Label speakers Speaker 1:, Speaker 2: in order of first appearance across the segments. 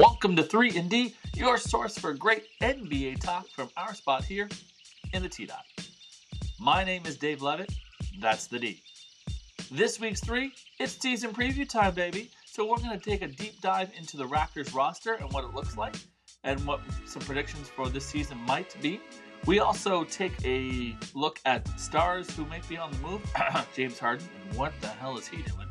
Speaker 1: Welcome to 3 and D, your source for great NBA talk from our spot here in the T Dot. My name is Dave Levitt. That's the D. This week's 3, it's season preview time, baby. So we're going to take a deep dive into the Raptors roster and what it looks like and what some predictions for this season might be. We also take a look at stars who might be on the move. James Harden, and what the hell is he doing?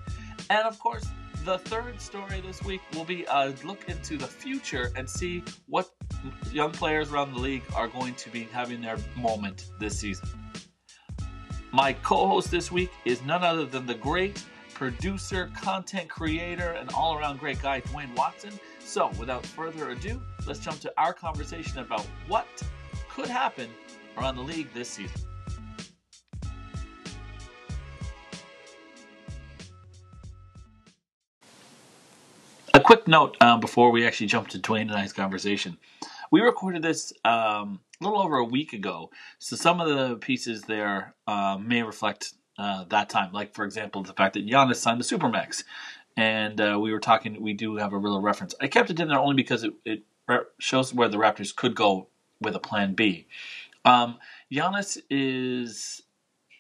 Speaker 1: And of course, the third story this week will be a look into the future and see what young players around the league are going to be having their moment this season. My co host this week is none other than the great producer, content creator, and all around great guy, Dwayne Watson. So, without further ado, let's jump to our conversation about what could happen around the league this season. Note um, before we actually jump to Dwayne and I's conversation. We recorded this um, a little over a week ago, so some of the pieces there uh, may reflect uh, that time. Like, for example, the fact that Giannis signed the Supermax. And uh, we were talking, we do have a real reference. I kept it in there only because it, it shows where the Raptors could go with a plan B. Um, Giannis is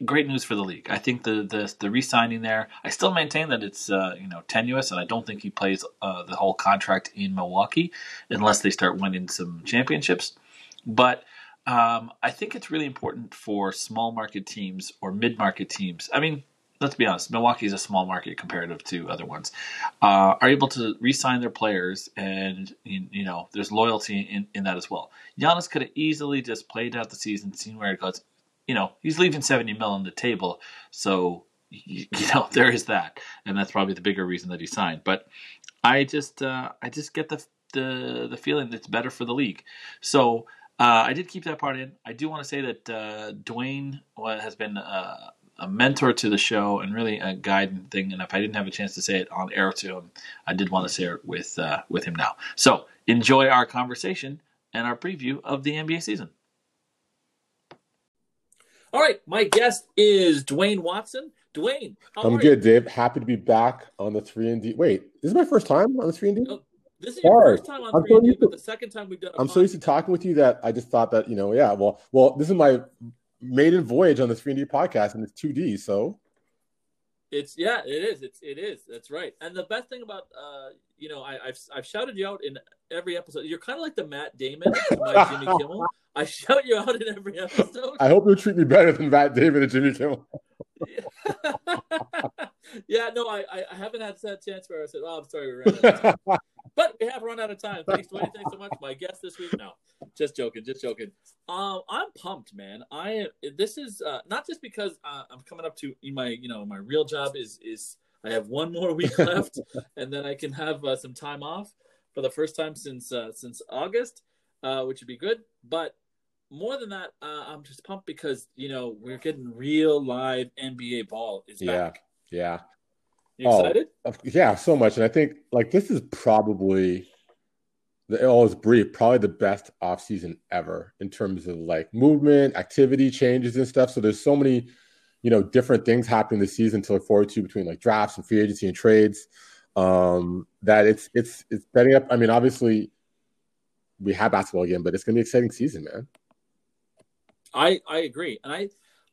Speaker 1: great news for the league. I think the the, the re-signing there. I still maintain that it's uh, you know tenuous, and I don't think he plays uh, the whole contract in Milwaukee unless they start winning some championships. But um, I think it's really important for small market teams or mid market teams. I mean, let's be honest, Milwaukee is a small market comparative to other ones. Uh, are able to re-sign their players, and you know, there's loyalty in, in that as well. Giannis could have easily just played out the season, seen where it goes. You know, he's leaving 70 mil on the table, so you, know there is that, and that's probably the bigger reason that he signed. But I just, uh, I just get the the the feeling that it's better for the league. So. Uh, I did keep that part in. I do want to say that uh, Dwayne has been uh, a mentor to the show and really a guiding thing. And if I didn't have a chance to say it on air to him, I did want to say it with uh, with him now. So enjoy our conversation and our preview of the NBA season. All right, my guest is Dwayne Watson. Dwayne,
Speaker 2: I'm good, you? Dave. Happy to be back on the three and D. Wait, this is my first time on the three and D.
Speaker 1: Oh, this is your first time on I'm 3 and D, but the second time we've done.
Speaker 2: I'm so used to talking with you that I just thought that you know, yeah. Well, well, this is my maiden voyage on the three and D podcast and it's 2D, so
Speaker 1: it's yeah, it is. It's it is. That's right. And the best thing about uh, you know, I, have I've shouted you out in every episode. You're kind of like the Matt Damon my Jimmy Kimmel. I shout you out in every episode.
Speaker 2: I hope you treat me better than Matt Damon and Jimmy Kimmel.
Speaker 1: yeah, no, I, I haven't had that chance where I said, "Oh, I'm sorry, we ran out of time." But we have run out of time. Thanks, Dwayne. Thanks so much. My guest this week. No, just joking, just joking. Um, I'm pumped, man. I this is uh, not just because uh, I'm coming up to my, you know, my real job is is I have one more week left, and then I can have uh, some time off for the first time since uh, since August, uh, which would be good. But more than that, uh, I'm just pumped because you know we're getting real live NBA ball is
Speaker 2: yeah. Yeah,
Speaker 1: you excited?
Speaker 2: Oh, yeah, so much. And I think like this is probably the all is brief, probably the best off season ever in terms of like movement, activity changes and stuff. So there's so many, you know, different things happening this season to look forward to between like drafts and free agency and trades. Um, that it's it's it's setting up. I mean, obviously we have basketball again, but it's gonna be an exciting season, man.
Speaker 1: I I agree, and I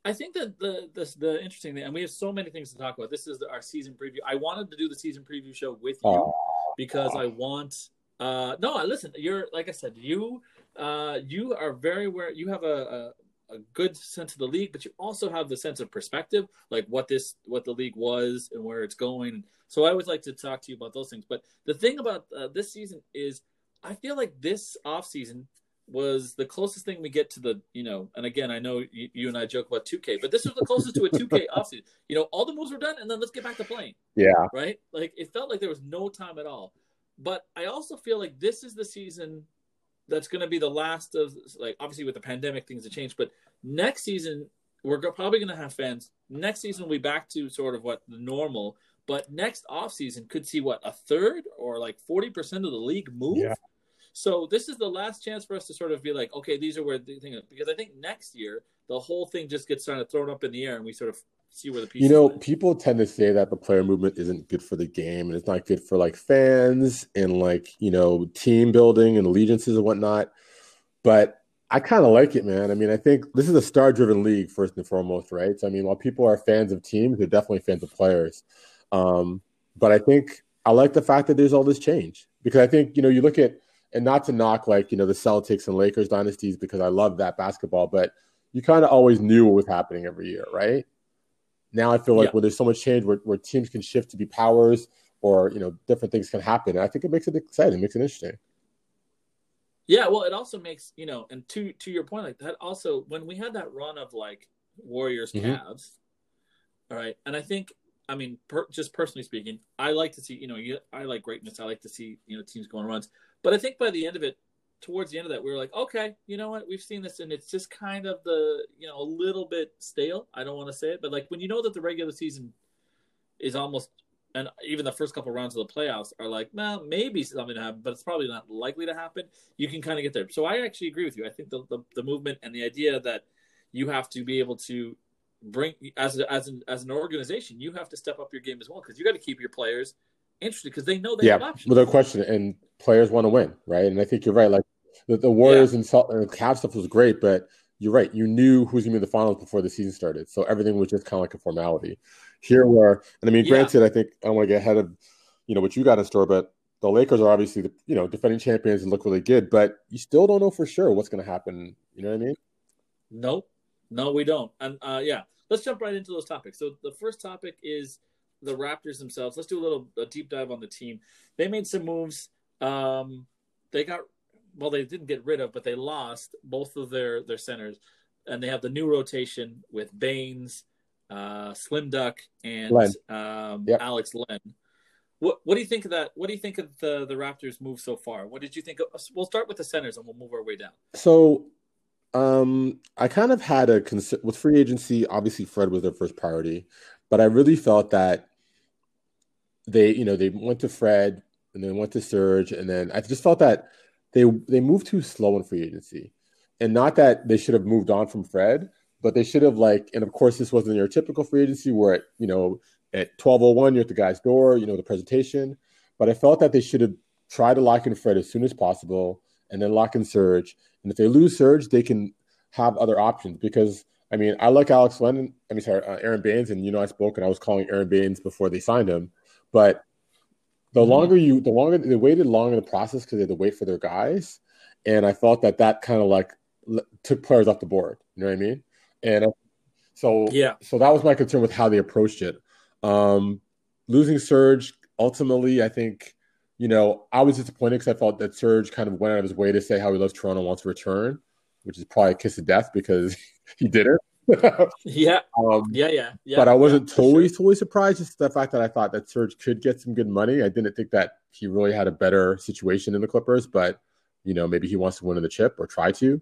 Speaker 1: I think that the, the the interesting thing, and we have so many things to talk about. This is our season preview. I wanted to do the season preview show with you oh. because I want. Uh, no, listen. You're like I said. You uh, you are very aware. You have a, a, a good sense of the league, but you also have the sense of perspective, like what this what the league was and where it's going. So I always like to talk to you about those things. But the thing about uh, this season is, I feel like this off season was the closest thing we get to the, you know, and again, I know you, you and I joke about 2K, but this was the closest to a 2K offseason. You know, all the moves were done, and then let's get back to playing.
Speaker 2: Yeah.
Speaker 1: Right? Like, it felt like there was no time at all. But I also feel like this is the season that's going to be the last of, like, obviously with the pandemic, things have changed, but next season, we're probably going to have fans. Next season we'll be back to sort of what the normal, but next offseason could see what, a third or like 40% of the league move? Yeah so this is the last chance for us to sort of be like, okay, these are where the thing because I think next year the whole thing just gets kind of thrown up in the air and we sort of see where the pieces.
Speaker 2: You know, people tend to say that the player movement isn't good for the game and it's not good for like fans and like you know team building and allegiances and whatnot. But I kind of like it, man. I mean, I think this is a star-driven league first and foremost, right? So I mean, while people are fans of teams, they're definitely fans of players. Um, but I think I like the fact that there's all this change because I think you know you look at and not to knock like you know the Celtics and Lakers dynasties because I love that basketball, but you kind of always knew what was happening every year, right? Now I feel like
Speaker 1: Yeah.
Speaker 2: when there's so much change, where, where teams can shift to be powers, or you know different things can happen. I think it makes it exciting, makes it interesting.
Speaker 1: Yeah, well, it also makes you know, and to to your point, like that. Also, when we had that run of like Warriors,
Speaker 2: Mhm.
Speaker 1: Cavs, all right, and I think, I mean, per, just personally speaking, I like to see, you know, you, I like greatness. I like to see you know teams going runs, but I think by the end of it, towards the end of that, we were like, okay, you know what, we've seen this, and it's just kind of the you know a little bit stale. I don't want to say it, but like when you know that the regular season is almost and even the first couple rounds of the playoffs are like, well, maybe something to happen, but it's probably not likely to happen. You can kind of get there. So I actually agree with you. I think the, the, the movement and the idea that you have to be able to bring as a, as an as an organization, you have to step up your game as well because you got to keep your players interested because they know they have
Speaker 2: yeah,
Speaker 1: options.
Speaker 2: without question. And players want to win, right? And I think you're right. Like the, the Warriors and Salt and Cavs stuff was great, but you're right. You knew who was going to be in the finals before the season started, so everything was just kind of like a formality. Here, where and I mean,
Speaker 1: Yeah.
Speaker 2: granted, I think I don't want to get ahead of you know what you got in store, but the Lakers are obviously the you know defending champions and look really good, but you still don't know for sure what's going to happen. You know what I mean?
Speaker 1: No, no, we don't. And uh, yeah, let's jump right into those topics. So the first topic is the Raptors themselves. Let's do a little a deep dive on the team. They made some moves. Um, they got well, they didn't get rid of, but they lost both of their their centers, and they have the new rotation with Baynes, uh, Slim Duck, and
Speaker 2: Len.
Speaker 1: um,
Speaker 2: Yep.
Speaker 1: Alex Len. What what do you think of that? What do you think of the the Raptors move so far? What did you think? Of, we'll start with the centers, and we'll move our way down.
Speaker 2: So, um, I kind of had a cons- with free agency. Obviously, Fred was their first priority, but I really felt that they, you know, they went to Fred and then went to Serge, and then I just felt that they they moved too slow in free agency, and not that they should have moved on from Fred, but they should have like, and of course, this wasn't your typical free agency where at you know at twelve oh one you're at the guy's door, you know, the presentation, but I felt that they should have tried to lock in Fred as soon as possible, and then lock in Serge. And if they lose Serge, they can have other options because I mean, I like Alex Lennon. I mean, sorry, uh, Aron Baynes, and you know, I spoke and I was calling Aron Baynes before they signed him. But the
Speaker 1: Mhm.
Speaker 2: longer you, the longer they waited longer in the process because they had to wait for their guys, and I felt that that kind of like l- took players off the board. You know what I mean? And so,
Speaker 1: Yeah.
Speaker 2: so that was my concern with how they approached it. Um, losing Serge ultimately, I think, you know, I was disappointed because I felt that Serge kind of went out of his way to say how he loves Toronto and wants to return, which is probably a kiss of death because he did it.
Speaker 1: Yeah,
Speaker 2: um,
Speaker 1: yeah, yeah, yeah.
Speaker 2: but I wasn't
Speaker 1: yeah,
Speaker 2: totally
Speaker 1: sure.
Speaker 2: totally surprised. Just the fact that I thought that Serge could get some good money. I didn't think that he really had a better situation in the Clippers, but you know maybe he wants to win in the chip or try to.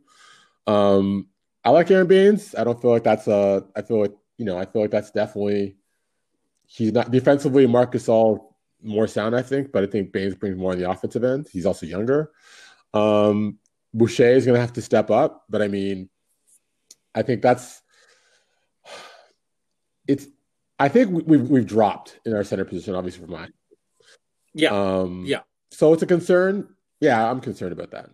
Speaker 2: Um, I like Aron Baynes. I don't feel like that's a. I feel like you know I feel like that's definitely he's not defensively. Marc Gasol more sound, I think, but I think Baynes brings more on the offensive end. He's also younger. Um, Boucher is going to have to step up, but I mean, I think that's it's. I think we- we've we've dropped in our center position, obviously for mine.
Speaker 1: Yeah,
Speaker 2: Um,
Speaker 1: yeah.
Speaker 2: So it's a concern. Yeah, I'm concerned about that.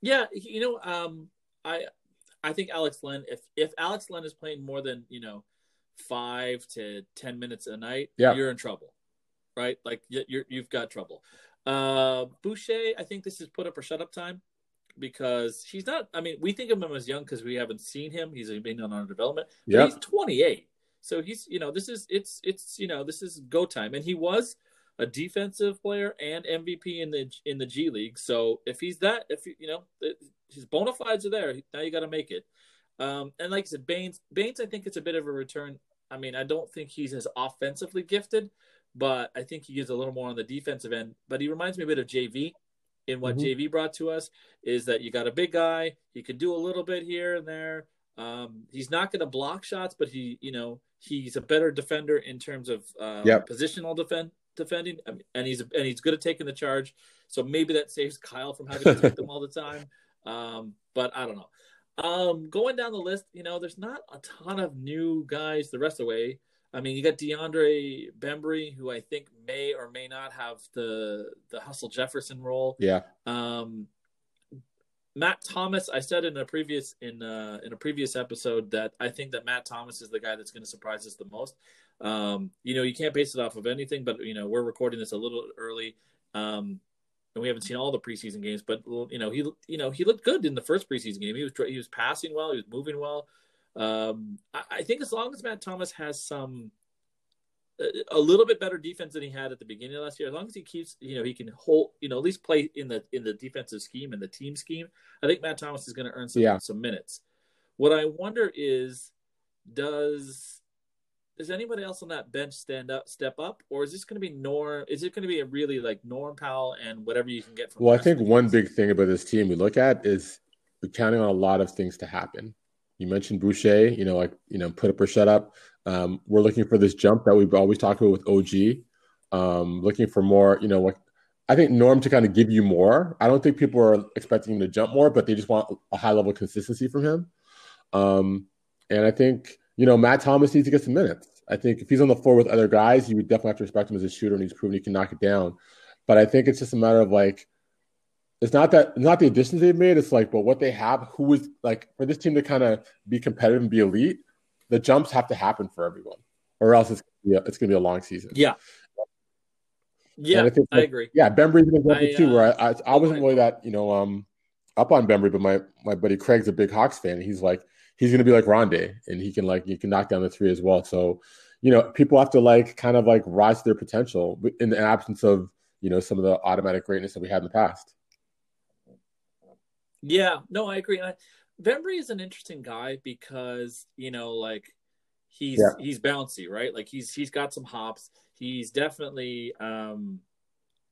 Speaker 1: yeah. You know, um, I I think Alex Len. If if Alex Len is playing more than you know five to ten minutes a night,
Speaker 2: Yeah.
Speaker 1: you're in trouble, right? Like you- you're you've got trouble. Uh, Boucher, I think this is put up or shut up time because he's not. I mean, we think of him as young because we haven't seen him. He's been on our development. But
Speaker 2: Yeah,
Speaker 1: he's 28. So he's, you know, this is it's it's you know this is go time, and he was a defensive player and MVP in the in the G League. So if he's that, if you know his bona fides are there, now you got to make it. Um, and like I said, Baynes, Baynes, I think it's a bit of a return. I mean, I don't think he's as offensively gifted, but I think he gives a little more on the defensive end. But he reminds me a bit of JV. In what
Speaker 2: Mhm.
Speaker 1: JV brought to us is that you got a big guy, he can do a little bit here and there. Um, he's not going to block shots, but he, you know, he's a better defender in terms of um,
Speaker 2: Yep.
Speaker 1: positional defend defending, I mean, and he's and he's good at taking the charge. So maybe that saves Kyle from having to take them all the time. Um, but I don't know. Um, going down the list, you know, there's not a ton of new guys the rest of the way. I mean, you got DeAndre Bembry, who I think may or may not have the the Hollis-Jefferson role.
Speaker 2: Yeah.
Speaker 1: Um, Matt Thomas, I said in a previous in uh, in a previous episode that I think that Matt Thomas is the guy that's going to surprise us the most. Um, you know, you can't base it off of anything, but you know, we're recording this a little early, um, and we haven't seen all the preseason games. But you know, he you know he looked good in the first preseason game. He was he was passing well, he was moving well. Um, I, I think as long as Matt Thomas has some a little bit better defense than he had at the beginning of last year. As long as he keeps, you know, he can hold, you know, at least play in the in the defensive scheme and the team scheme. I think Matt Thomas is going to earn some yeah. some minutes. What I wonder is, does does anybody else on that bench stand up, step up, or is this going to be Norm? Is it going to be a really like Norm Powell and whatever you can get from?
Speaker 2: Well, I think one big thing about this team we look at is we're counting on a lot of things to happen. You mentioned Boucher, you know, like you know, put up or shut up. Um, we're looking for this jump that we've always talked about with OG. Um, looking for more, you know, like I think Norm to kind of give you more. I don't think people are expecting him to jump more, but they just want a high level consistency from him. Um, and I think, you know, Matt Thomas needs to get some minutes. I think if he's on the floor with other guys, you would definitely have to respect him as a shooter, and he's proven he can knock it down. But I think it's just a matter of like, it's not that not the additions they've made. It's like, but what they have. Who is like for this team to kind of be competitive and be elite? the jumps have to happen for everyone, or else it's yeah, it's going to be a long season.
Speaker 1: Yeah. Yeah, I, think, I agree.
Speaker 2: Yeah, Bembry's an example I, too, uh, where I, I, I wasn't really that you know um up on Bembry, but my my buddy Craig's a big Hawks fan, and he's like he's going to be like Rondae, and he can like he can knock down the three as well. So you know, people have to like kind of like rise to their potential in the absence of you know some of the automatic greatness that we had in the past.
Speaker 1: Yeah, no, I agree. I, Bembry is an interesting guy because you know, like he's yeah. he's bouncy, right? Like he's he's got some hops. He's definitely um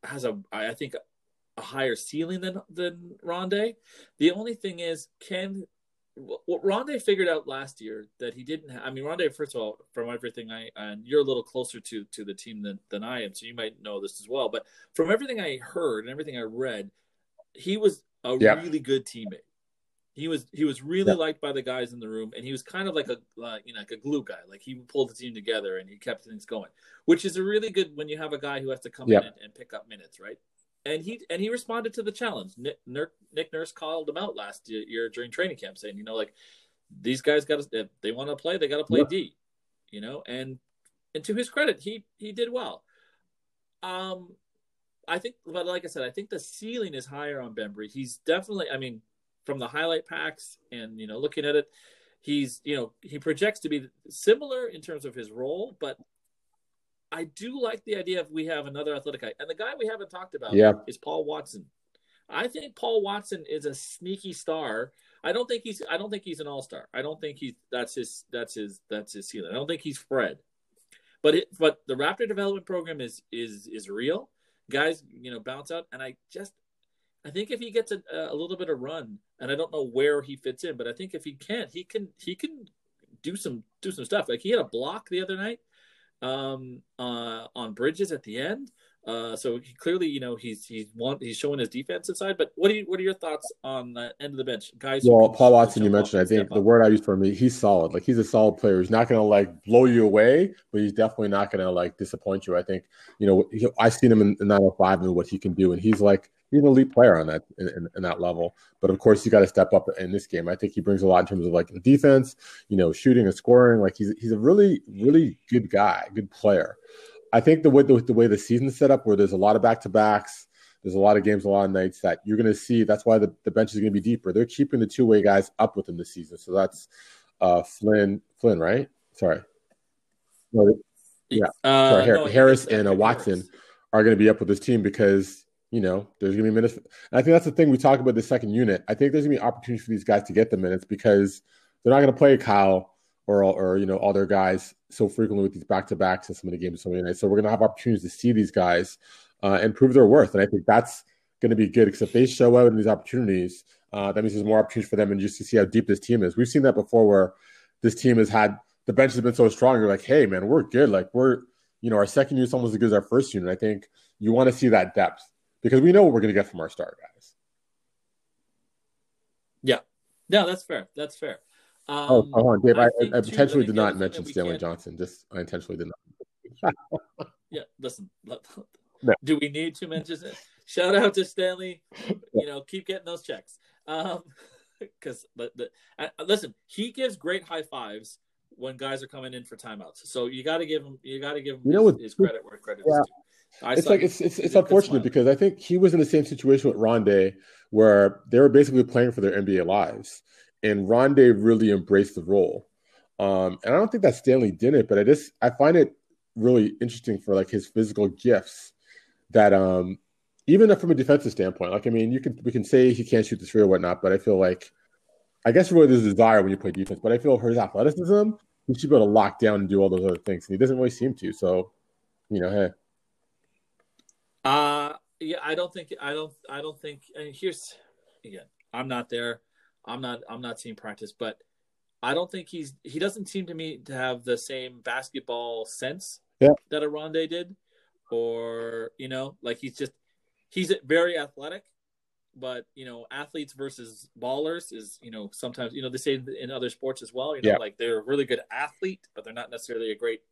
Speaker 1: has a I think a higher ceiling than than Rondae. The only thing is, can what Rondae figured out last year that he didn't. Have, I mean, Rondae, first of all, from everything I and you're a little closer to to the team than than I am, so you might know this as well. But from everything I heard and everything I read, he was a yeah. really good teammate. He was he was really yeah. liked by the guys in the room, and he was kind of like a uh, you know like a glue guy. Like he pulled the team together and he kept things going, which is a really good when you have a guy who has to come yeah. in and, and, pick up minutes, right? And he and he responded to the challenge. Nick, Nick Nurse called him out last year during training camp, saying, you know, like these guys got to if they want to play, they got to play yeah. D, you know. And and to his credit, he he did well. Um, I think, but like I said, I think the ceiling is higher on Bembry. He's definitely, I mean, from the highlight packs and you know looking at it he's you know he projects to be similar in terms of his role but i do like the idea of we have another athletic guy and the guy we haven't talked about
Speaker 2: yeah.
Speaker 1: is paul watson. I think paul watson is a sneaky star. I don't think he's i don't think he's an all-star. I don't think he's that's his that's his that's his ceiling. I don't think he's fred. But it but the raptor development program is is is real. Guys you know bounce out and i just I think if he gets a, a little bit of run, and I don't know where he fits in, but I think if he can, he can he can do some do some stuff. Like he had a block the other night um, uh, on Bridges at the end. Uh, so he clearly, you know, he's he's want he's showing his defensive side. But what do you what are your thoughts on the end of the bench, guys?
Speaker 2: Well, Paul Watson, you mentioned. I think the word I used for me, he's solid. Like he's a solid player. He's not going to like blow you away, but he's definitely not going to like disappoint you. I think you know he, I've seen him in, in 905 and what he can do, and he's like he's an elite player on that in, in, in that level. But of course, you got to step up in this game. I think he brings a lot in terms of like the defense, you know, shooting and scoring. Like he's he's a really really good guy, good player. I think the way the, the way the season's set up, where there's a lot of back to backs, there's a lot of games, a lot of nights that you're going to see. That's why the, the bench is going to be deeper. They're keeping the two way guys up with them this season. So that's uh, Flynn, Flynn, right? Sorry. No, yeah, uh, Sorry, no, Harris and uh, Watson are going to be up with this team because you know there's going to be minutes. And I think that's the thing we talk about the second unit. I think there's going to be opportunities for these guys to get the minutes because they're not going to play Kyle or or you know all their guys so frequently with these back to backs and so many games so many nights. So we're gonna have opportunities to see these guys uh, and prove their worth, and I think that's going to be good because if they show out in these opportunities, uh, that means there's more opportunities for them and just to see how deep this team is. We've seen that before where this team has had the bench has been so strong. You're like, hey man, we're good. Like we're you know our second unit's almost as good as our first unit. I think you want to see that depth because we know what we're going to get from our star guys.
Speaker 1: Yeah, No, that's fair. That's fair.
Speaker 2: Um, oh, hold on, Dave. I, I, I intentionally did not mention Stanley Johnson. Just I intentionally did
Speaker 1: not. yeah, listen. No. Do we need to mention it? Shout out to Stanley. You know, keep getting those checks. Um, because but the, uh, listen, he gives great high fives when guys are coming in for timeouts. So you got to give him, you got to give him you his, his credit where credit yeah. is due.
Speaker 2: I it's like it's it's, it's unfortunate because I think he was in the same situation with Rondae, where they were basically playing for their NBA lives, and Rondae really embraced the role. Um, and I don't think that Stanley did it, but I just I find it really interesting for like his physical gifts that um even from a defensive standpoint, like I mean, you can we can say he can't shoot the three or whatnot, but I feel like I guess really there's a desire when you play defense, but I feel his athleticism, he should be able to lock down and do all those other things, and he doesn't really seem to. So, you know, hey.
Speaker 1: Uh yeah, I don't think I don't I don't think and here's again, I'm not there. I'm not I'm not seeing practice, but I don't think he's he doesn't seem to me to have the same basketball sense
Speaker 2: yeah.
Speaker 1: that a Rondae did. Or, you know, like he's just he's very athletic, but you know, athletes versus ballers is you know sometimes you know they say in other sports as well. You know, yeah. like they're a really good athlete, but they're not necessarily a great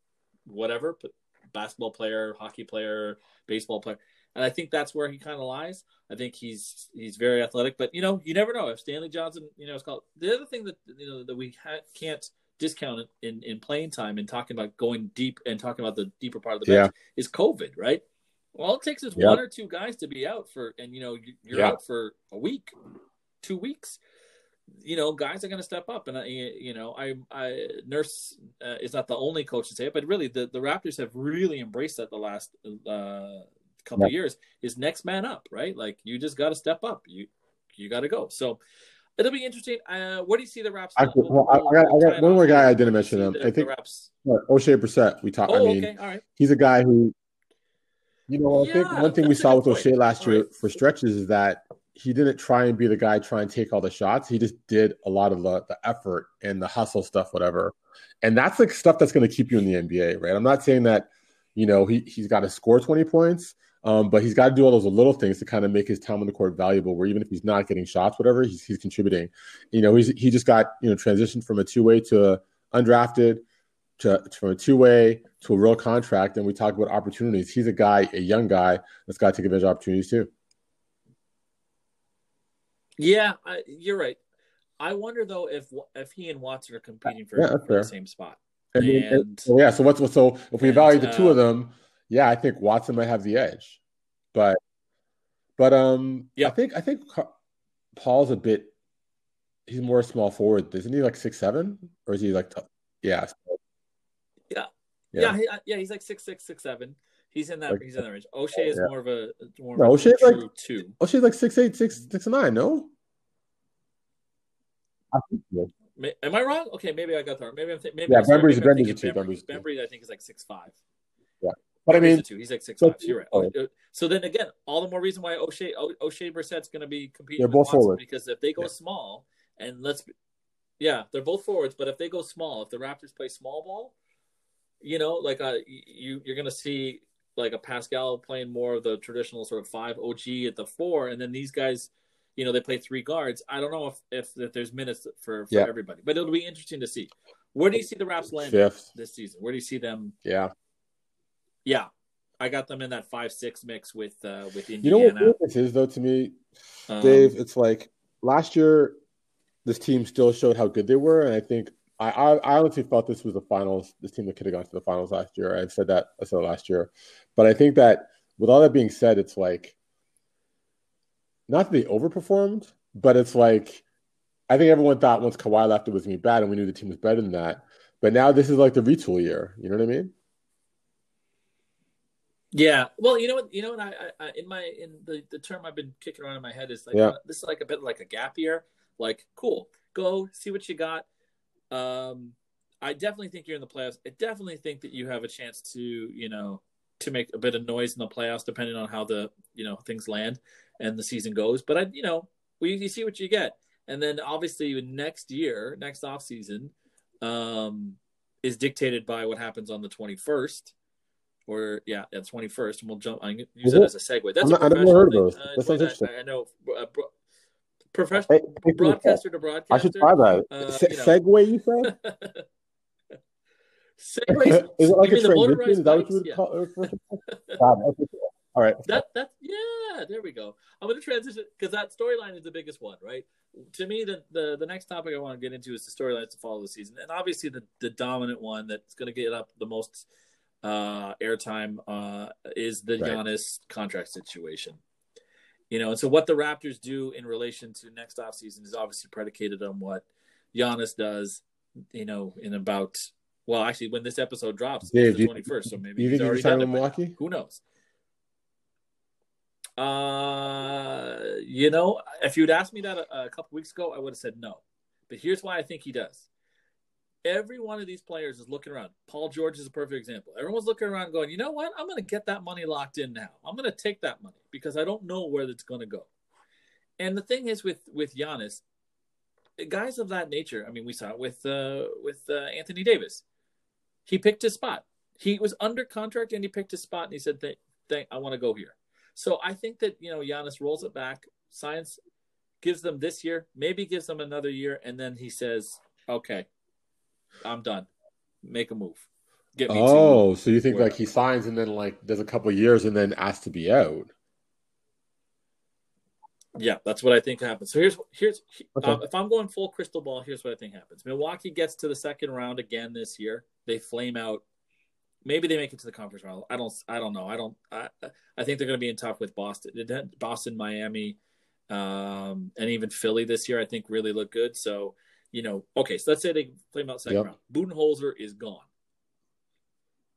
Speaker 1: whatever. But basketball player, hockey player, baseball player. And I think that's where he kind of lies. I think he's he's very athletic, but you know, you never know if Stanley Johnson, you know, is called. The other thing that you know that we ha- can't discount in in playing time and talking about going deep and talking about the deeper part of the bench yeah. is COVID, right? All it takes is yep. one or two guys to be out for, and you know you're yep. out for a week, two weeks. You know, guys are going to step up, and I, you know, I, I Nurse uh, is not the only coach to say it, but really the the Raptors have really embraced that the last uh, couple yep. years. Is next man up, right? Like you just got to step up. You you got to go. So it'll be interesting. Uh, what do you see the Raps?
Speaker 2: I, well, I, I, got, I got one more guy I didn't mention him. I think. Oshae Brissett. We talked. Oh, I mean, okay. All right. he's a guy who you know, I yeah, think one thing we saw with point. Oshae last year right. for stretches is that he didn't try and be the guy try and take all the shots. He just did a lot of the, the effort and the hustle stuff, whatever. And that's like stuff that's going to keep you in the NBA, right? I'm not saying that, you know, he, he's got to score 20 points, um, but he's got to do all those little things to kind of make his time on the court valuable, where even if he's not getting shots, whatever, he's, he's contributing. You know, he's, he just got, you know, transitioned from a two way to a undrafted to, from a two way to a real contract, and we talk about opportunities. He's a guy, a young guy that's got to take advantage of opportunities too.
Speaker 1: Yeah, I, you're right. I wonder though if if he and Watson are competing for, yeah, for the same spot.
Speaker 2: And, and, so, yeah, so what's so if we evaluate the two of them, yeah, I think Watson might have the edge, but but um, yeah, I think I think Paul's a bit. He's more small forward, isn't he? Like six seven, or is he like? T- yeah,
Speaker 1: yeah, yeah, yeah, he, uh, yeah. He's like six six six seven. He's in that. Like, he's in that range. Oshae is yeah. more of a more no,
Speaker 2: of Oshae's like two. Oshae's like six eight six six nine. No.
Speaker 1: I think so. Am I wrong? Okay, maybe I got that. Maybe I'm th- maybe
Speaker 2: yeah. Bembry's Bembry's a two. Bembry's
Speaker 1: I think is like six five.
Speaker 2: But I mean,
Speaker 1: he's like six so, five. You're right. Oh, uh, so then again, all the more reason why Oshae o- Oshae Brissett's going to be competing. They're both forward because if they go yeah. small, and let's, be, yeah, they're both forwards. But if they go small, if the Raptors play small ball, you know, like uh, you you're gonna see like a Pascal playing more of the traditional sort of five OG at the four, and then these guys, you know, they play three guards. I don't know if if, if there's minutes for, for yeah. everybody, but it'll be interesting to see. Where do you see the Raps land Fifth. this season? Where do you see them?
Speaker 2: Yeah,
Speaker 1: yeah, I got them in that five six mix with uh with Indiana.
Speaker 2: You know what this is though to me, um, Dave? It's like last year, this team still showed how good they were, and I think I, I, I honestly thought this was the finals. This team that could have gone to the finals last year. I said that I said last year, but I think that with all that being said, it's like not that they overperformed, but it's like I think everyone thought once Kawhi left it was gonna be bad, and we knew the team was better than that. But now this is like the retool year. You know what I mean?
Speaker 1: Yeah. Well, you know what? You know what? I, I in my in the the term I've been kicking around in my head is like yeah. uh, this is like a bit like a gap year. Like, cool, go see what you got um, I definitely think you're in the playoffs. I definitely think that you have a chance to, you know, to make a bit of noise in the playoffs, depending on how the, you know, things land and the season goes. But I, you know, we you see what you get, and then obviously next year, next off season, um, is dictated by what happens on the 21st. Or yeah, yeah, twenty first, and we'll jump. I use it as a segue. That's
Speaker 2: not, I never heard of those.
Speaker 1: Uh, that sounds interesting. I, I know uh, professional broadcaster to broadcaster.
Speaker 2: I should try that.
Speaker 1: Uh,
Speaker 2: Se-
Speaker 1: you know.
Speaker 2: Segway, you said?
Speaker 1: Segways.
Speaker 2: Is it like a transition? Is that what you would
Speaker 1: Yeah.
Speaker 2: call it? God. All right.
Speaker 1: That that yeah, there we go. I'm gonna transition because that storyline is the biggest one, right? To me, the, the the next topic I want to get into is the storylines to follow the season, and obviously the the dominant one that's going to get up the most uh, airtime uh, is the
Speaker 2: Right.
Speaker 1: Giannis contract situation. You know, and so what the Raptors do in relation to next offseason is obviously predicated on what Giannis does. You know, in about well, actually, when this episode drops,
Speaker 2: Dave,
Speaker 1: it's the
Speaker 2: you-
Speaker 1: 21st, so maybe
Speaker 2: you
Speaker 1: he's already done it
Speaker 2: with
Speaker 1: by now.
Speaker 2: Milwaukee?
Speaker 1: Who knows? Uh, you know, if you'd asked me that a, a couple weeks ago, I would have said no. But here's why I think he does. Every one of these players is looking around. Paul George is a perfect example. Everyone's looking around going, you know what? I'm going to get that money locked in now. I'm going to take that money because I don't know where it's going to go. And the thing is with with Giannis, guys of that nature. I mean, we saw it with uh, with uh, Anthony Davis. He picked his spot. He was under contract and he picked his spot and he said, "Th- th- "I want to go here." So I think that you know Giannis rolls it back, signs, gives them this year, maybe gives them another year, and then he says, "Okay, I'm done. Make a move. Get me
Speaker 2: Oh, so you think
Speaker 1: where-
Speaker 2: like he signs and then like does a couple years and then asks to be out?
Speaker 1: Yeah, that's what I think happens. So here's here's
Speaker 2: Okay.
Speaker 1: um, if I'm going full crystal ball, here's what I think happens. Milwaukee gets to the second round again this year. They flame out. Maybe they make it to the conference round. I don't. I don't know. I don't. I, I think they're going to be in tough with Boston, Boston, Miami, um, and even Philly this year. I think really look good. So you know, okay. So let's say they flame out second
Speaker 2: Yep.
Speaker 1: round. Budenholzer is gone.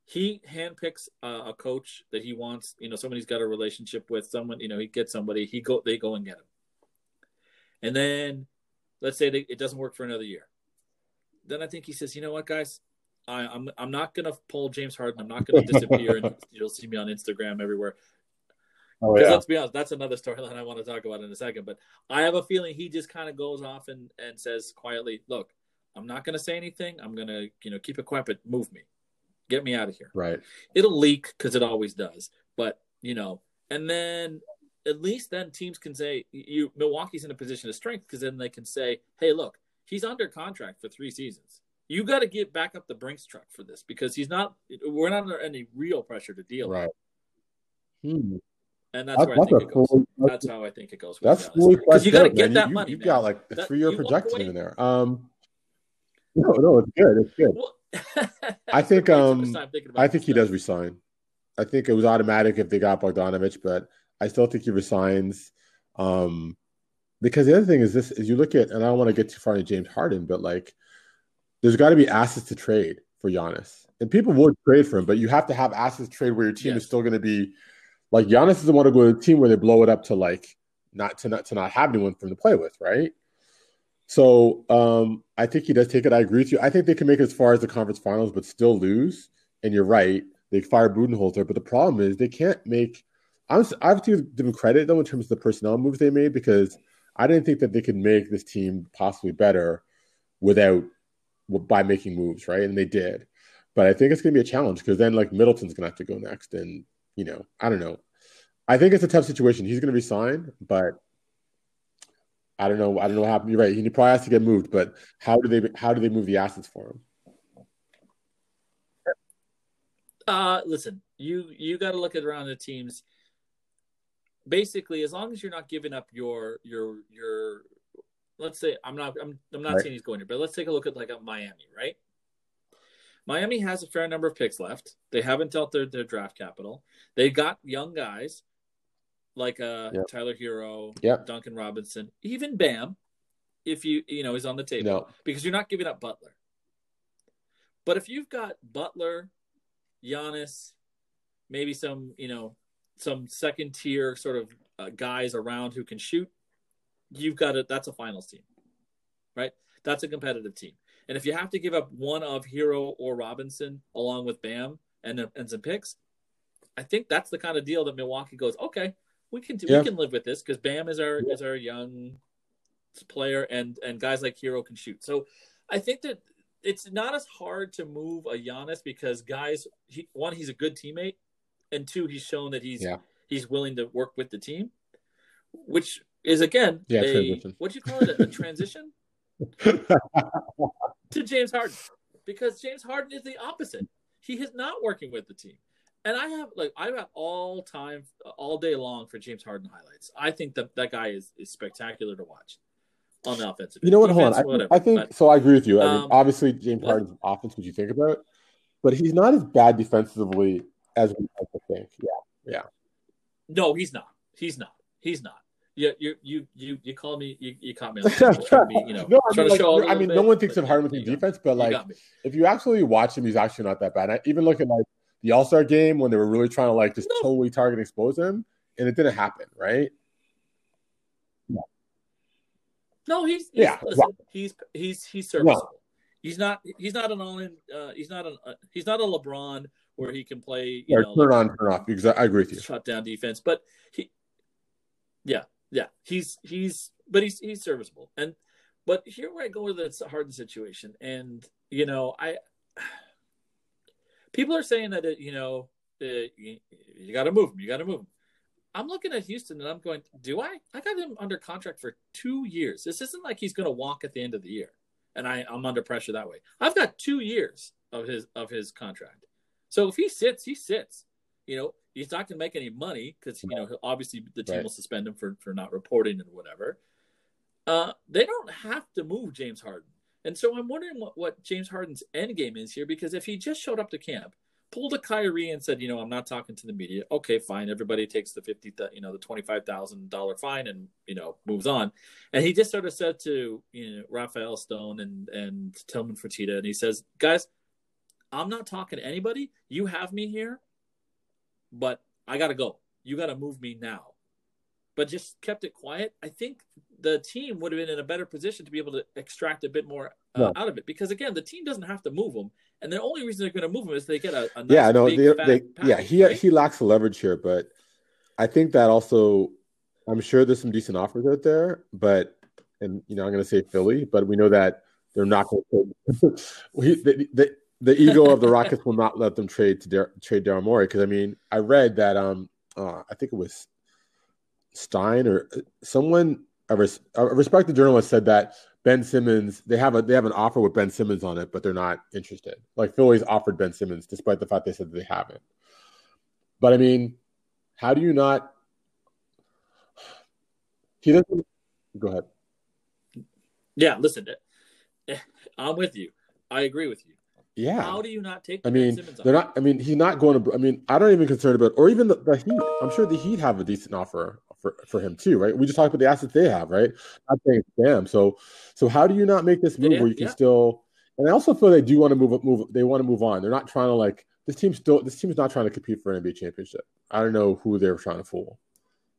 Speaker 1: He handpicks uh, a coach that he wants. You know, someone he's got a relationship with. Someone you know he gets somebody. He go. They go and get him. And then let's say they, it doesn't work for another year. Then I think he says, you know what, guys, I, I'm I'm not gonna pull James Harden. I'm not gonna disappear, and you'll see me on Instagram everywhere.
Speaker 2: Oh yeah.
Speaker 1: let's be honest, that's another storyline I want to talk about in a second. But I have a feeling he just kind of goes off and, and says quietly, "Look, I'm not going to say anything. I'm going to you know keep it quiet, but move me, get me out of here."
Speaker 2: Right.
Speaker 1: It'll leak because it always does. But you know, and then at least then teams can say you Milwaukee's in a position of strength because then they can say, "Hey, look, he's under contract for three seasons. You got to get back up the Brinks truck for this because he's not. We're not under any real pressure to deal
Speaker 2: Right.
Speaker 1: with,
Speaker 2: Hmm.
Speaker 1: And that's
Speaker 2: That-
Speaker 1: where I
Speaker 2: that's
Speaker 1: think
Speaker 2: a
Speaker 1: it goes.
Speaker 2: fully,
Speaker 1: That's how I think it goes. with
Speaker 2: that's
Speaker 1: Giannis.
Speaker 2: fully
Speaker 1: because you got to get
Speaker 2: man.
Speaker 1: that
Speaker 2: you,
Speaker 1: money.
Speaker 2: You've
Speaker 1: man.
Speaker 2: got like a three year
Speaker 1: you
Speaker 2: projection in there. Um. No, no, it's good. It's good.
Speaker 1: Well,
Speaker 2: I think,
Speaker 1: spend way too much
Speaker 2: um,
Speaker 1: time thinking about
Speaker 2: I think he
Speaker 1: this
Speaker 2: does resign. I think it was automatic if they got Bogdanovich, but I still think he resigns. Um, because the other thing is this: is you look at, and I don't want to get too far into James Harden, but like, there's got to be assets to trade for Giannis, and people would trade for him, but you have to have assets to trade where your team
Speaker 1: Yes.
Speaker 2: is still going to be like Giannis doesn't want to go to a team where they blow it up to like not to not to not have anyone for him to play with, right? So um, I think he does take it. I agree with you. I think they can make it as far as the conference finals, but still lose. And you're right. They fire Budenholzer, but the problem is they can't make. I'm, I have to give them credit though in terms of the personnel moves they made because I didn't think that they could make this team possibly better without by making moves, right? And they did. But I think it's going to be a challenge because then like Middleton's going to have to go next, and you know I don't know. I think it's a tough situation. He's going to resign, but I don't know. I don't know what happened. You're right. He probably has to get moved, but how do they how do they move the assets for him?
Speaker 1: Uh, listen, you you got to look at around the teams. Basically, as long as you're not giving up your your your, let's say I'm not I'm I'm not
Speaker 2: Right.
Speaker 1: saying he's going here, but let's take a look at like a Miami, right? Miami has a fair number of picks left. They haven't dealt their, their draft capital. They got young guys like uh
Speaker 2: Yep.
Speaker 1: Tyler Herro,
Speaker 2: Yep.
Speaker 1: Duncan Robinson, even Bam, if you you know is on the table
Speaker 2: No.
Speaker 1: because you're not giving up Butler. But if you've got Butler, Giannis, maybe some, you know, some second tier sort of uh, guys around who can shoot, you've got it. That's a finals team, right? That's a competitive team. And if you have to give up one of Herro or Robinson along with Bam and and some picks, I think that's the kind of deal that Milwaukee goes, okay, we can do,
Speaker 2: Yeah.
Speaker 1: we can live with this because Bam is our is our young player and and guys like Herro can shoot. So I think that it's not as hard to move a Giannis because guys, he, one, he's a good teammate, and two, he's shown that he's
Speaker 2: Yeah.
Speaker 1: he's willing to work with the team, which is again
Speaker 2: Yeah,
Speaker 1: a what do you call it a transition to James Harden because James Harden is the opposite. He is not working with the team. And I have like I've got all time all day long for James Harden highlights. I think that that guy is, is spectacular to watch on the offensive.
Speaker 2: You know what?
Speaker 1: end.
Speaker 2: Hold on.
Speaker 1: Defense,
Speaker 2: I,
Speaker 1: whatever.
Speaker 2: I think
Speaker 1: But
Speaker 2: so. I agree with you. I mean,
Speaker 1: Um,
Speaker 2: obviously, James
Speaker 1: what?
Speaker 2: Harden's offense, what you think about, but he's not as bad defensively as we like to think. Yeah, yeah,
Speaker 1: no, he's not. He's not. He's not. You you you you you called me. You, you caught me. On the trying to be, you know,
Speaker 2: no, I mean,
Speaker 1: to
Speaker 2: like, I mean,
Speaker 1: bit,
Speaker 2: no one thinks of Harden with
Speaker 1: you
Speaker 2: his
Speaker 1: got-
Speaker 2: defense, but like, if you actually watch him, he's actually not that bad. I, even look at like the All Star game when they were really trying to like just
Speaker 1: No.
Speaker 2: totally target expose him, and it didn't happen, right?
Speaker 1: No, he's, he's
Speaker 2: Yeah,
Speaker 1: listen, he's he's he's serviceable. He's not he's not an all in. Uh, he's not an uh, he's not a LeBron where he can play. You
Speaker 2: Yeah,
Speaker 1: know,
Speaker 2: turn on, turn off. Because I agree with you.
Speaker 1: shut down defense. But he, yeah, yeah, he's he's but he's he's serviceable. And but here where I go with the Harden situation, and you know, I people are saying that it, you know uh, you, you got to move him, you got to move him. I'm looking at Houston and I'm going, do I? I got him under contract for two years. This isn't like he's going to walk at the end of the year, and I, I'm under pressure that way. I've got two years of his of his contract. So if he sits, he sits. You know, he's not going to make any money because you know obviously the team
Speaker 2: Right.
Speaker 1: will suspend him for for not reporting and whatever. Uh, they don't have to move James Harden, and so I'm wondering what what James Harden's end game is here because if he just showed up to camp, pulled a Kyrie and said, you know, I'm not talking to the media. Okay, fine. Everybody takes the fifty, you know, the twenty five thousand dollar fine and you know moves on. And he just sort of said to you know Rafael Stone and and Tillman Fertitta, and he says, guys, I'm not talking to anybody. You have me here, but I got to go. You got to move me now. But just kept it quiet. I think the team would have been in a better position to be able to extract a bit more uh,
Speaker 2: Yeah.
Speaker 1: out of it because again, the team doesn't have to move him, and the only reason they're going to move him is they get a, a nice
Speaker 2: yeah, no,
Speaker 1: big,
Speaker 2: they, they, yeah, he
Speaker 1: right?
Speaker 2: he lacks the leverage here, but I think that also, I'm sure there's some decent offers out there, but and you know I'm going to say Philly, but we know that they're not going to. The, ego of the Rockets will not let them trade to Dar- trade Daryl Morey because I mean I read that um uh, I think it was Stein or uh, someone a, res- a respected journalist said that Ben Simmons they have a they have an offer with Ben Simmons on it, but they're not interested. Like Philly's offered Ben Simmons despite the fact they said they haven't. But I mean, how do you not? He doesn't. Go ahead.
Speaker 1: Yeah, listen, eh, I'm with you. I agree with you.
Speaker 2: Yeah.
Speaker 1: How do you not take?
Speaker 2: I mean, they're not. I mean, he's not going to. I mean, I don't even concerned about, or even the, the Heat. I'm sure the Heat have a decent offer for, for him too, right? We just talked about the assets they have, right? Not saying damn. So, so how do you not make this move where you can
Speaker 1: yeah.
Speaker 2: still? And I also feel they do want to move. up. Move. They want to move on. They're not trying to like this team. Still, this team is not trying to compete for an NBA championship. I don't know who they're trying to fool.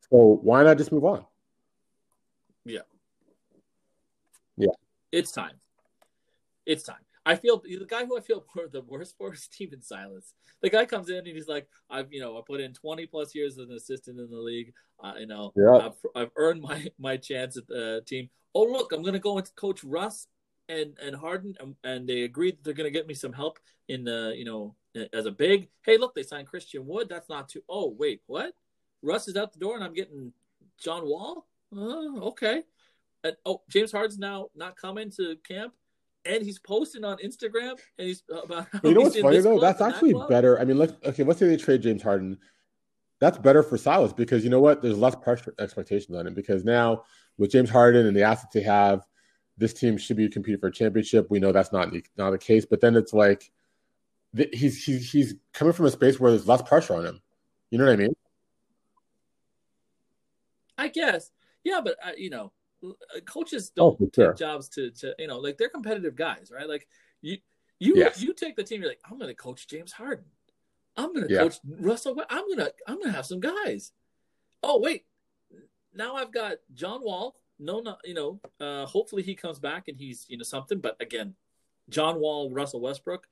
Speaker 2: So why not just move on? Yeah. Yeah.
Speaker 1: It's time. It's time. I feel the guy who I feel the worst for is Stephen Silas. The guy comes in and he's like, I've you know I put in twenty plus years as an assistant in the league. Uh, you know,
Speaker 2: Yeah.
Speaker 1: I've, I've earned my my chance at the team. Oh look, I'm going to go and coach Russ and and Harden, and, and they agreed that they're going to get me some help in the you know as a big. Hey, look, they signed Christian Wood. That's not too. Oh wait, what? Russ is out the door, and I'm getting John Wall. Oh, okay. And oh, James Harden's now not coming to camp, and he's posting on Instagram, and he's about. How
Speaker 2: you know what's funny though? That's
Speaker 1: and that
Speaker 2: actually better. I mean, let's okay. Let's say they trade James Harden. That's better for Silas because you know what? There's less pressure expectations on him because now with James Harden and the assets they have, this team should be competing for a championship. We know that's not the, not the case, but then it's like he's he's he's coming from a space where there's less pressure on him. You know what I mean?
Speaker 1: I guess, yeah, but uh, you know, uh, coaches
Speaker 2: Oh,
Speaker 1: don't
Speaker 2: for
Speaker 1: take jobs to to you know, like they're competitive guys, right? Like you you
Speaker 2: Yes.
Speaker 1: you take the team, you're like, I'm going to coach James Harden, I'm going to
Speaker 2: Yeah.
Speaker 1: coach Russell, I'm gonna I'm gonna have some guys. Oh wait, now I've got John Wall. No, not you know. Uh, hopefully he comes back and he's you know something. But again, John Wall, Russell Westbrook.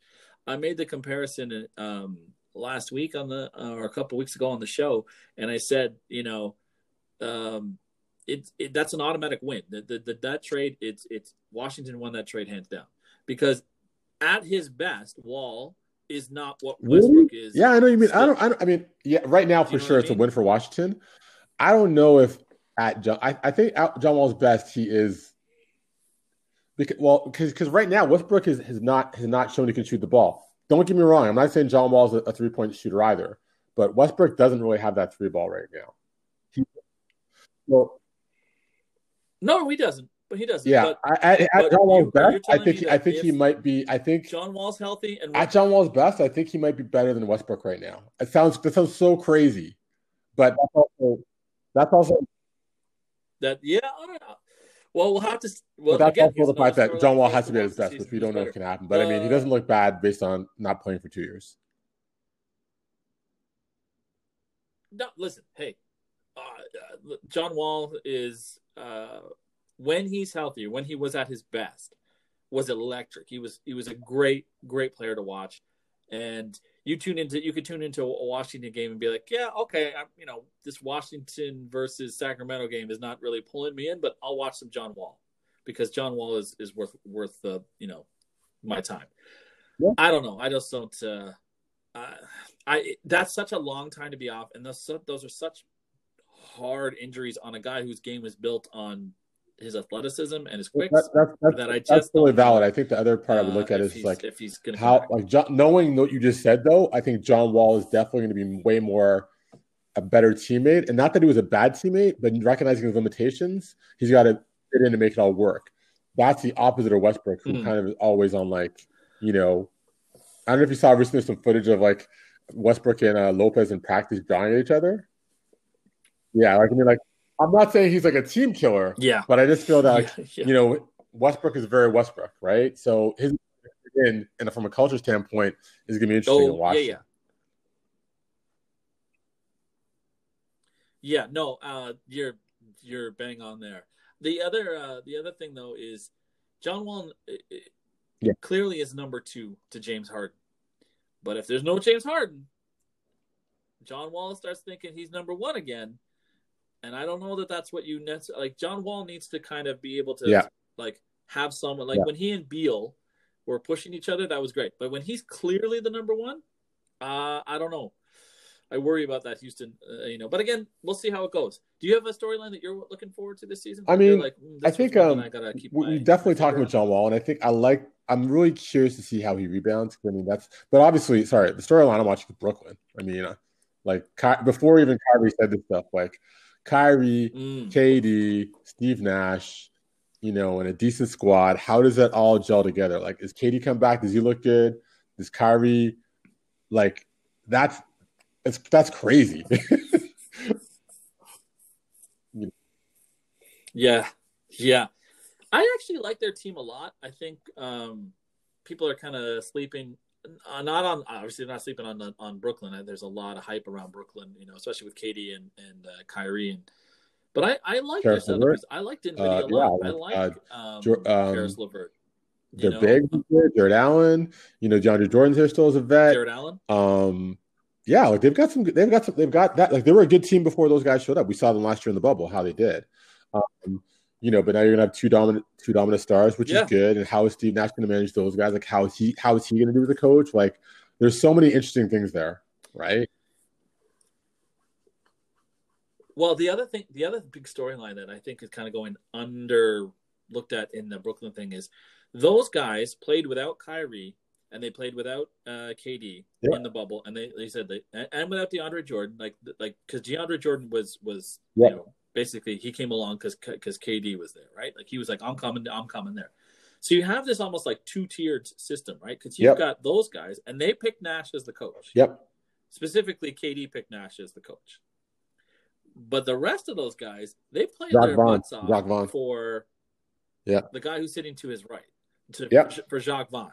Speaker 1: I made the comparison um, last week on the uh, or a couple weeks ago on the show, and I said, you know, um, it, it that's an automatic win. The, the, the that trade, it's it's Washington won that trade hands down because at his best, Wall is not what
Speaker 2: Really?
Speaker 1: Westbrook is.
Speaker 2: Yeah, I know you mean. I don't. I don't. I mean, yeah, right now for
Speaker 1: You know
Speaker 2: sure it's a win for Washington. I don't know if at John. I, I think at John Wall's best, he is because well, because because right now Westbrook is, has not has not shown he can shoot the ball. Don't get me wrong. I'm not saying John Wall's a, a three point shooter either, but Westbrook doesn't really have that three ball right now. He,
Speaker 1: well, no, he doesn't. But he doesn't.
Speaker 2: Yeah,
Speaker 1: but,
Speaker 2: at, at John Wall's best, I think he, I think he might be. I think
Speaker 1: John Wall's healthy and
Speaker 2: at John Wall's best, I think he might be better than Westbrook right now. It sounds that sounds so crazy, but that's also that's also
Speaker 1: that yeah. I don't know. Well, we'll have to. Well,
Speaker 2: but that's again, also the fact that John Wall has to be at his best, which we don't know if can happen. But uh, I mean, he doesn't look bad based on not playing for two years.
Speaker 1: No, listen, hey, uh, uh, John Wall is uh, when he's healthy, when he was at his best, was electric. He was he was a great great player to watch, and you tune into you could tune into a Washington game and be like, yeah, okay, I'm, you know, this Washington versus Sacramento game is not really pulling me in, but I'll watch some John Wall because John Wall is is worth worth the uh, you know my time. Yeah. I don't know. I just don't. Uh, I, I that's such a long time to be off, and those those are such hard injuries on a guy whose game is built on his athleticism and his quicks. That,
Speaker 2: that, that's, that I just that's totally valid. I think the other part uh, I would look at is like
Speaker 1: if he's gonna
Speaker 2: how like John, knowing what you just said though. I think John Wall is definitely going to be way more a better teammate, and not that he was a bad teammate, but recognizing his limitations, he's got to fit in to make it all work. That's the opposite of Westbrook, who mm. kind of is always on like you know. I don't know if you saw recently some footage of like Westbrook and uh, Lopez in practice drawing at each other. Yeah, like I mean, like I'm not saying he's like a team killer.
Speaker 1: Yeah.
Speaker 2: But I just feel that, like, yeah, yeah. you know, Westbrook is very Westbrook, right? So his in and from a culture standpoint is going to be interesting oh, to watch.
Speaker 1: Yeah, yeah. Yeah, no, uh, you're you're bang on there. The other uh, the other thing though is John Wall yeah. clearly is number two to James Harden. But if there's no James Harden, John Wall starts thinking he's number one again and I don't know that that's what you necessarily like. John Wall needs to kind of be able to
Speaker 2: yeah.
Speaker 1: like have someone like yeah. when he and Beal were pushing each other, that was great. But when he's clearly the number one, uh, I don't know. I worry about that Houston, uh, you know. But again, we'll see how it goes. Do you have a storyline that you're looking forward to this season?
Speaker 2: I mean, like, mm, I think um, I gotta keep we definitely talking with John Wall, and I think I like. I'm really curious to see how he rebounds. I mean, that's. But obviously, sorry, the storyline I'm watching is Brooklyn. I mean, uh, like before even Kyrie said this stuff, like Kyrie, mm. KD, Steve Nash, you know, and a decent squad. How does that all gel together? Like, is KD come back? Does he look good? Does Kyrie like that's it's that's crazy.
Speaker 1: yeah, yeah. I actually like their team a lot. I think um, people are kind of sleeping uh, not on obviously not sleeping on on Brooklyn. There's a lot of hype around Brooklyn, you know, especially with KD and and uh, Kyrie and. But I I like this. I like Dinwiddie uh, a lot. Yeah, I like uh, um, um, Caris LeVert.
Speaker 2: They're know? big. Jarrett Allen. You know, DeAndre Jordan's here still as a vet.
Speaker 1: Jarrett Allen.
Speaker 2: Um, yeah, like they've got some. They've got some. They've got that. Like they were a good team before those guys showed up. We saw them last year in the bubble how they did. Um, you know, but now you're gonna have two dominant two dominant stars, which yeah. is good. And how is Steve Nash gonna manage those guys? Like how is he how is he gonna do as a coach? Like there's so many interesting things there, right?
Speaker 1: Well, the other thing, the other big storyline that I think is kind of going under looked at in the Brooklyn thing is those guys played without Kyrie and they played without uh, KD yeah. in the bubble, and they, they said they and without DeAndre Jordan, like like because DeAndre Jordan was was yeah. you know basically he came along because because KD was there, right? Like he was like, I'm coming, I'm coming there. So you have this almost like two tiered system, right? Because you've yep. got those guys, and they picked Nash as the coach.
Speaker 2: Yep.
Speaker 1: Specifically, KD picked Nash as the coach. But the rest of those guys, they played Rock their Vaughn. butts off for
Speaker 2: yeah.
Speaker 1: the guy who's sitting to his right, to,
Speaker 2: yep.
Speaker 1: for, for Jacque Vaughn,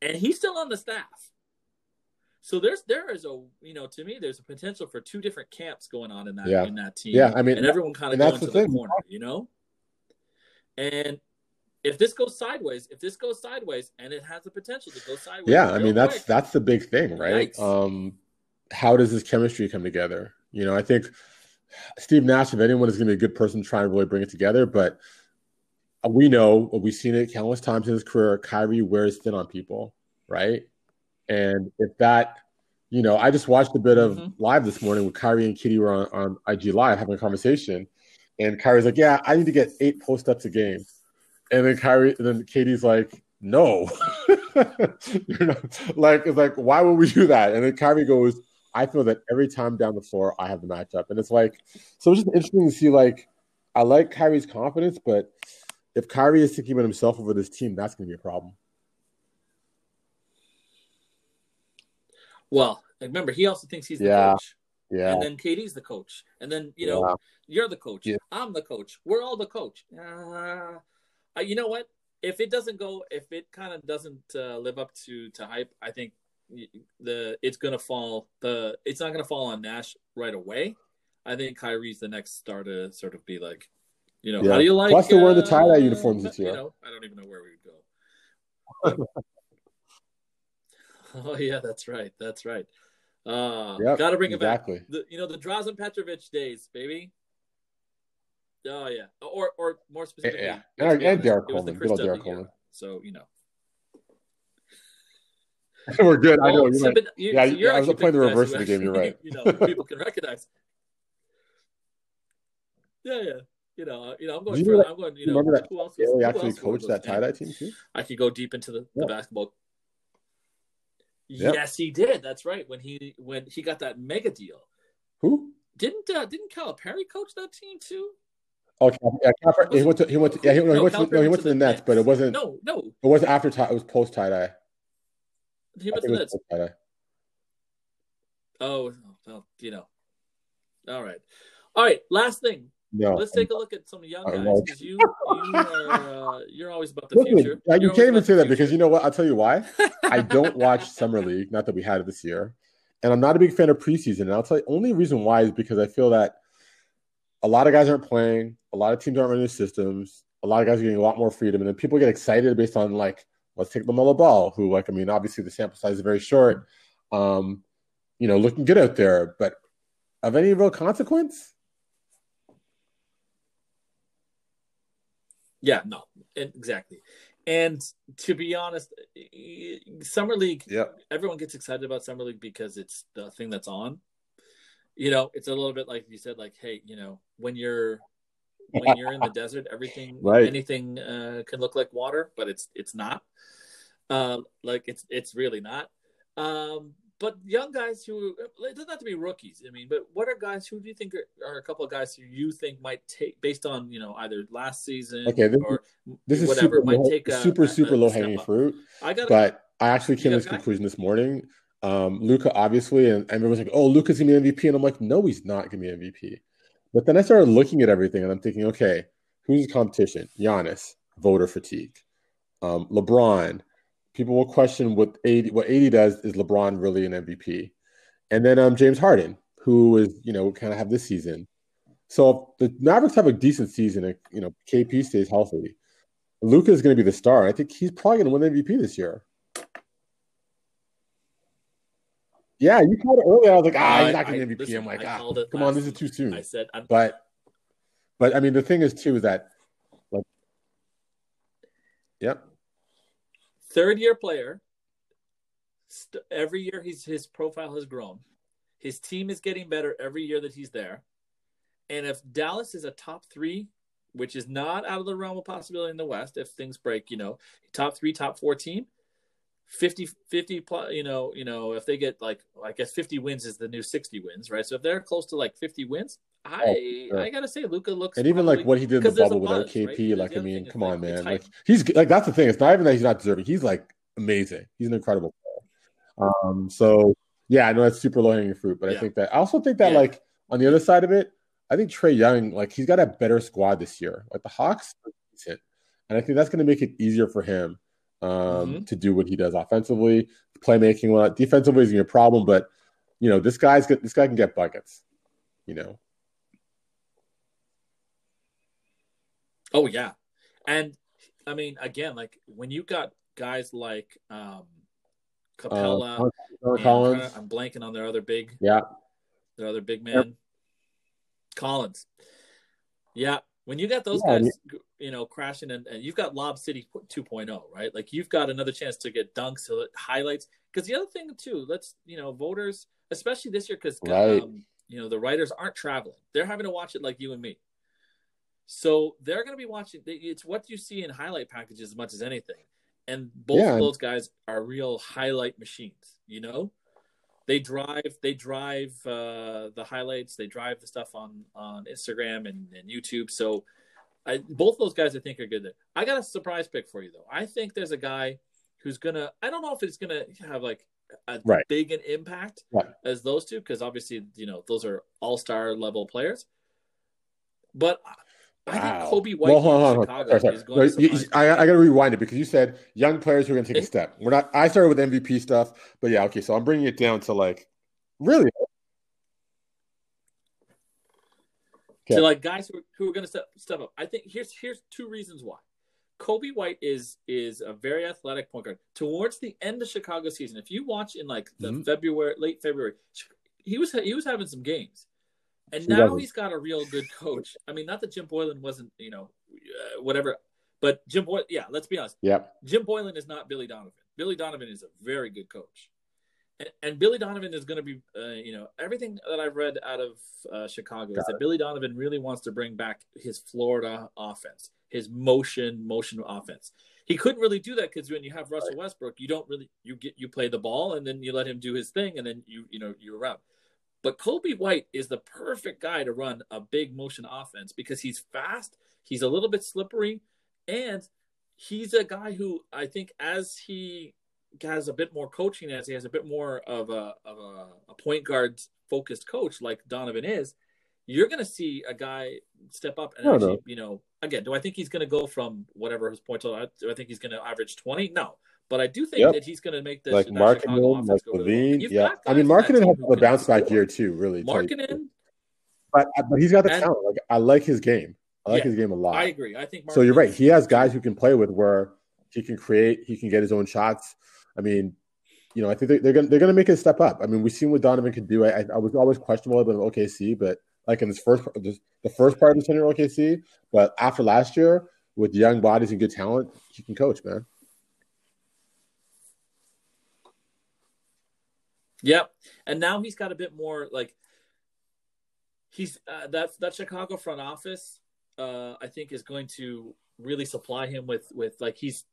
Speaker 1: and he's still on the staff. So there's there is a you know to me there's a potential for two different camps going on in that
Speaker 2: yeah.
Speaker 1: in that team.
Speaker 2: Yeah, I mean,
Speaker 1: and everyone kind of going the to thing. the corner, you know. And if this goes sideways, if this goes sideways, and it has the potential to go sideways,
Speaker 2: yeah, I mean that's quick, that's the big thing, right? Yikes. Um, how does this chemistry come together? You know, I think Steve Nash, if anyone is going to be a good person, to try and really bring it together, but we know we've seen it countless times in his career. Kyrie wears thin on people, right? And if that, you know, I just watched a bit of mm-hmm. live this morning with Kyrie and KD were on, on IG Live having a conversation. And Kyrie's like, yeah, I need to get eight post ups a game. And then Kyrie, and then KD's like, no, you know, like it's like, why would we do that? And then Kyrie goes, I feel that every time down the floor, I have the matchup, and it's like, so it's just interesting to see. Like, I like Kyrie's confidence, but if Kyrie is thinking about himself over this team, that's going to be a problem.
Speaker 1: Well, remember, he also thinks he's the
Speaker 2: Yeah.
Speaker 1: coach.
Speaker 2: Yeah,
Speaker 1: And then KD's the coach. And then, you know,
Speaker 2: Yeah.
Speaker 1: you're the coach.
Speaker 2: Yeah.
Speaker 1: I'm the coach. We're all the coach. Uh, uh, you know what? If it doesn't go, if it kind of doesn't uh, live up to, to hype, I think the it's going to fall. The It's not going to fall on Nash right away. I think Kyrie's the next star to sort of be like, you know,
Speaker 2: Yeah.
Speaker 1: how do you like?
Speaker 2: Plus, they're wearing the tie-dye
Speaker 1: uh,
Speaker 2: uniforms this
Speaker 1: You know, I don't even know where we would go. oh yeah, that's right. That's right. Uh,
Speaker 2: Yep,
Speaker 1: got to bring it back
Speaker 2: exactly.
Speaker 1: the you know the Drazen Petrovic days, baby. Oh yeah, or or more specifically,
Speaker 2: Yeah,
Speaker 1: let's
Speaker 2: and, and Derrick
Speaker 1: it was the
Speaker 2: Coleman, good old Derrick
Speaker 1: of the year.
Speaker 2: Coleman.
Speaker 1: So you know,
Speaker 2: We're good. I know. You're
Speaker 1: so,
Speaker 2: right.
Speaker 1: but you,
Speaker 2: Yeah,
Speaker 1: so you're
Speaker 2: I was playing the reverse of the game, you're right.
Speaker 1: You know, people can recognize. Yeah, yeah. You know, uh, you know, I'm going.
Speaker 2: You
Speaker 1: For,
Speaker 2: that-
Speaker 1: I'm going. You know,
Speaker 2: remember that
Speaker 1: who else? Was, who
Speaker 2: actually
Speaker 1: else
Speaker 2: coached that tie dye team too.
Speaker 1: I could go deep into the, the basketball.
Speaker 2: Yep.
Speaker 1: Yes, he did. That's right. When he when he got that mega deal,
Speaker 2: Who?
Speaker 1: didn't uh, didn't Calipari coach that team too?
Speaker 2: Oh, yeah, Cap- he went to he went to yeah he, no, he
Speaker 1: No,
Speaker 2: went to, no, he went to the Nets, but it wasn't
Speaker 1: No, no,
Speaker 2: it wasn't after tie. It was post tie dye.
Speaker 1: he went to the Nets. Oh, well, you know. All right, all right. Last thing,
Speaker 2: No,
Speaker 1: let's take a look at some young guys because you you are uh, you're always about the
Speaker 2: Listen,
Speaker 1: future.
Speaker 2: you can't even say that because you know what? I'll tell you why. I don't watch summer league. Not that we had it this year, and I'm not a big fan of preseason. And I'll tell you, only reason why is because I feel that a lot of guys aren't playing, a lot of teams aren't running their systems, a lot of guys are getting a lot more freedom, and then people get excited based on like, let's take LaMelo Ball, who like, I mean, obviously the sample size is very short, um, you know, looking good out there, but of any real consequence?
Speaker 1: Yeah, no, exactly. And to be honest, summer league
Speaker 2: Yeah,
Speaker 1: everyone gets excited about summer league because it's the thing that's on. You know, it's a little bit like you said, like, hey, you know, when you're when you're in the desert, everything,
Speaker 2: Right.
Speaker 1: anything uh, can look like water, but it's it's not. Um, like it's it's really not. Um, but young guys who it doesn't have to be rookies. I mean, but what are guys who do you think are, are a couple of guys who you think might take based on you know either last season
Speaker 2: Okay, this
Speaker 1: or
Speaker 2: This is
Speaker 1: whatever
Speaker 2: super,
Speaker 1: might
Speaker 2: low,
Speaker 1: take a,
Speaker 2: super, super
Speaker 1: a
Speaker 2: low hanging fruit.
Speaker 1: I got
Speaker 2: But I actually came to this
Speaker 1: guy?
Speaker 2: conclusion this morning. Um, Luka, obviously, and everyone's like, "Oh, Luka's gonna be MVP," and I'm like, "No, he's not gonna be MVP." But then I started looking at everything, and I'm thinking, okay, who's the competition? Giannis, voter fatigue. Um, LeBron, people will question what AD what AD does. Is LeBron really an MVP? And then um, James Harden, who is you know kind of have this season. So if the Mavericks have a decent season, and you know KP stays healthy. Luka is going to be the star. I think he's probably going to win MVP this year. Yeah, you called it earlier. I was like, ah, he's not going to MVP.
Speaker 1: listen,
Speaker 2: I'm like, ah, come on, this is too soon.
Speaker 1: I said, I'm,
Speaker 2: But, but I mean, the thing is too is that, like, yep,
Speaker 1: third year player. St- every year he's his profile has grown. His team is getting better every year that he's there. And if Dallas is a top three, which is not out of the realm of possibility in the West, if things break, you know, top three, top four team, 50, 50 plus, you know, you know, if they get like, I guess 50 wins is the new 60 wins, right? So if they're close to like 50 wins, I,
Speaker 2: Oh.
Speaker 1: I gotta say, Luka looks
Speaker 2: and even like what he did in the bubble without
Speaker 1: buzz, right?
Speaker 2: KP, like I mean, come on, man, like he's like that's the thing. It's not even that he's not deserving. He's like amazing. He's an incredible player. Um, so yeah, I know that's super low hanging fruit, but I think that I also think that
Speaker 1: Yeah.
Speaker 2: like on the other side of it, I think Trae Young, like he's got a better squad this year. Like the Hawks, are decent. and I think that's going to make it easier for him um,
Speaker 1: Mhm.
Speaker 2: to do what he does offensively, playmaking. Well, defensively is going to a problem, but you know this guy's got, this guy can get buckets. You know,
Speaker 1: Oh yeah, and I mean again, like when you got guys like um, Capela,
Speaker 2: uh,
Speaker 1: and
Speaker 2: Collins,
Speaker 1: I'm blanking on their other big,
Speaker 2: yeah,
Speaker 1: their other big man, Collins. Yeah, when you got those
Speaker 2: Yeah,
Speaker 1: guys, you know, crashing and, and you've got Lob City 2.0, right? Like you've got another chance to get dunks, to highlights. Because the other thing too, let's you know, voters, especially this year, because
Speaker 2: Right.
Speaker 1: um, you know the writers aren't traveling; they're having to watch it like you and me. So they're going to be watching. It's what you see in highlight packages as much as anything. And both
Speaker 2: Yeah.
Speaker 1: of those guys are real highlight machines. You know, they drive. They drive uh, the highlights. They drive the stuff on on Instagram and, and YouTube. So I, both those guys, I think, are good there. I got a surprise pick for you though. I think there's a guy who's gonna. I don't know if it's gonna have like a
Speaker 2: Right.
Speaker 1: big an impact
Speaker 2: Right.
Speaker 1: as those two, because obviously you know those are all star level players. But I- I think Coby White
Speaker 2: Well,
Speaker 1: in
Speaker 2: hold on, hold on.
Speaker 1: Chicago
Speaker 2: Sorry, sorry.
Speaker 1: is
Speaker 2: No,
Speaker 1: going to
Speaker 2: you- you- I, I got to rewind it because you said young players who are going to take a step. We're not. I started with MVP stuff, but yeah, okay. So I'm bringing it down to like, really,
Speaker 1: to like guys who, who are going to step step up. I think here's here's two reasons why. Coby White is is a very athletic point guard. Towards the end of Chicago season, if you watch in like the
Speaker 2: Mhm.
Speaker 1: February, late February, he was he was having some games, and
Speaker 2: He
Speaker 1: now
Speaker 2: wasn't.
Speaker 1: he's got a real good coach. I mean, not that Jim Boylen wasn't you know uh, whatever, but Jim Boylen. Yeah, let's be honest.
Speaker 2: yep,
Speaker 1: Jim Boylen is not Billy Donovan. Billy Donovan is a very good coach. And, and Billy Donovan is going to be, uh, you know, everything that I've read out of uh, Chicago is
Speaker 2: Got
Speaker 1: that Billy Donovan really wants to bring back his Florida offense, his motion, motion offense. He couldn't really do that because when you have Russell Westbrook, you don't really you get you play the ball and then you let him do his thing and then you you know you're around. But Coby White is the perfect guy to run a big motion offense because he's fast, he's a little bit slippery, and he's a guy who I think as he has a bit more coaching, as he has a bit more of a of a, a point guard focused coach like Donovan is, you're going to see a guy step up and actually,
Speaker 2: know.
Speaker 1: you know, again, do I think he's going to go from whatever his points are? Do I think he's going to average twenty? No, but I do think
Speaker 2: Yep.
Speaker 1: that he's going to make the
Speaker 2: like
Speaker 1: Markkanen,
Speaker 2: like.
Speaker 1: LaVine,
Speaker 2: yeah. I mean,
Speaker 1: Markkanen
Speaker 2: has a bounce back year too, really. to tell you the truth.
Speaker 1: Markkanen,
Speaker 2: but uh, but he's got the
Speaker 1: And-
Speaker 2: talent. Like I like his game. I like
Speaker 1: Yeah,
Speaker 2: his game a lot.
Speaker 1: I agree. I think
Speaker 2: So you're right. He has guys who can play with where he can create, he can get his own shots. I mean, you know, I think they're, they're gonna they're gonna make it step up. I mean, we've seen what Donovan could do. I, I, was always questionable about OKC, but like in his first the, the first part of his tenure OKC, but after last year with young bodies and good talent, he can coach, man.
Speaker 1: Yep. And now he's got a bit more like he's uh, that that Chicago front office uh I think is going to really supply him with with like he's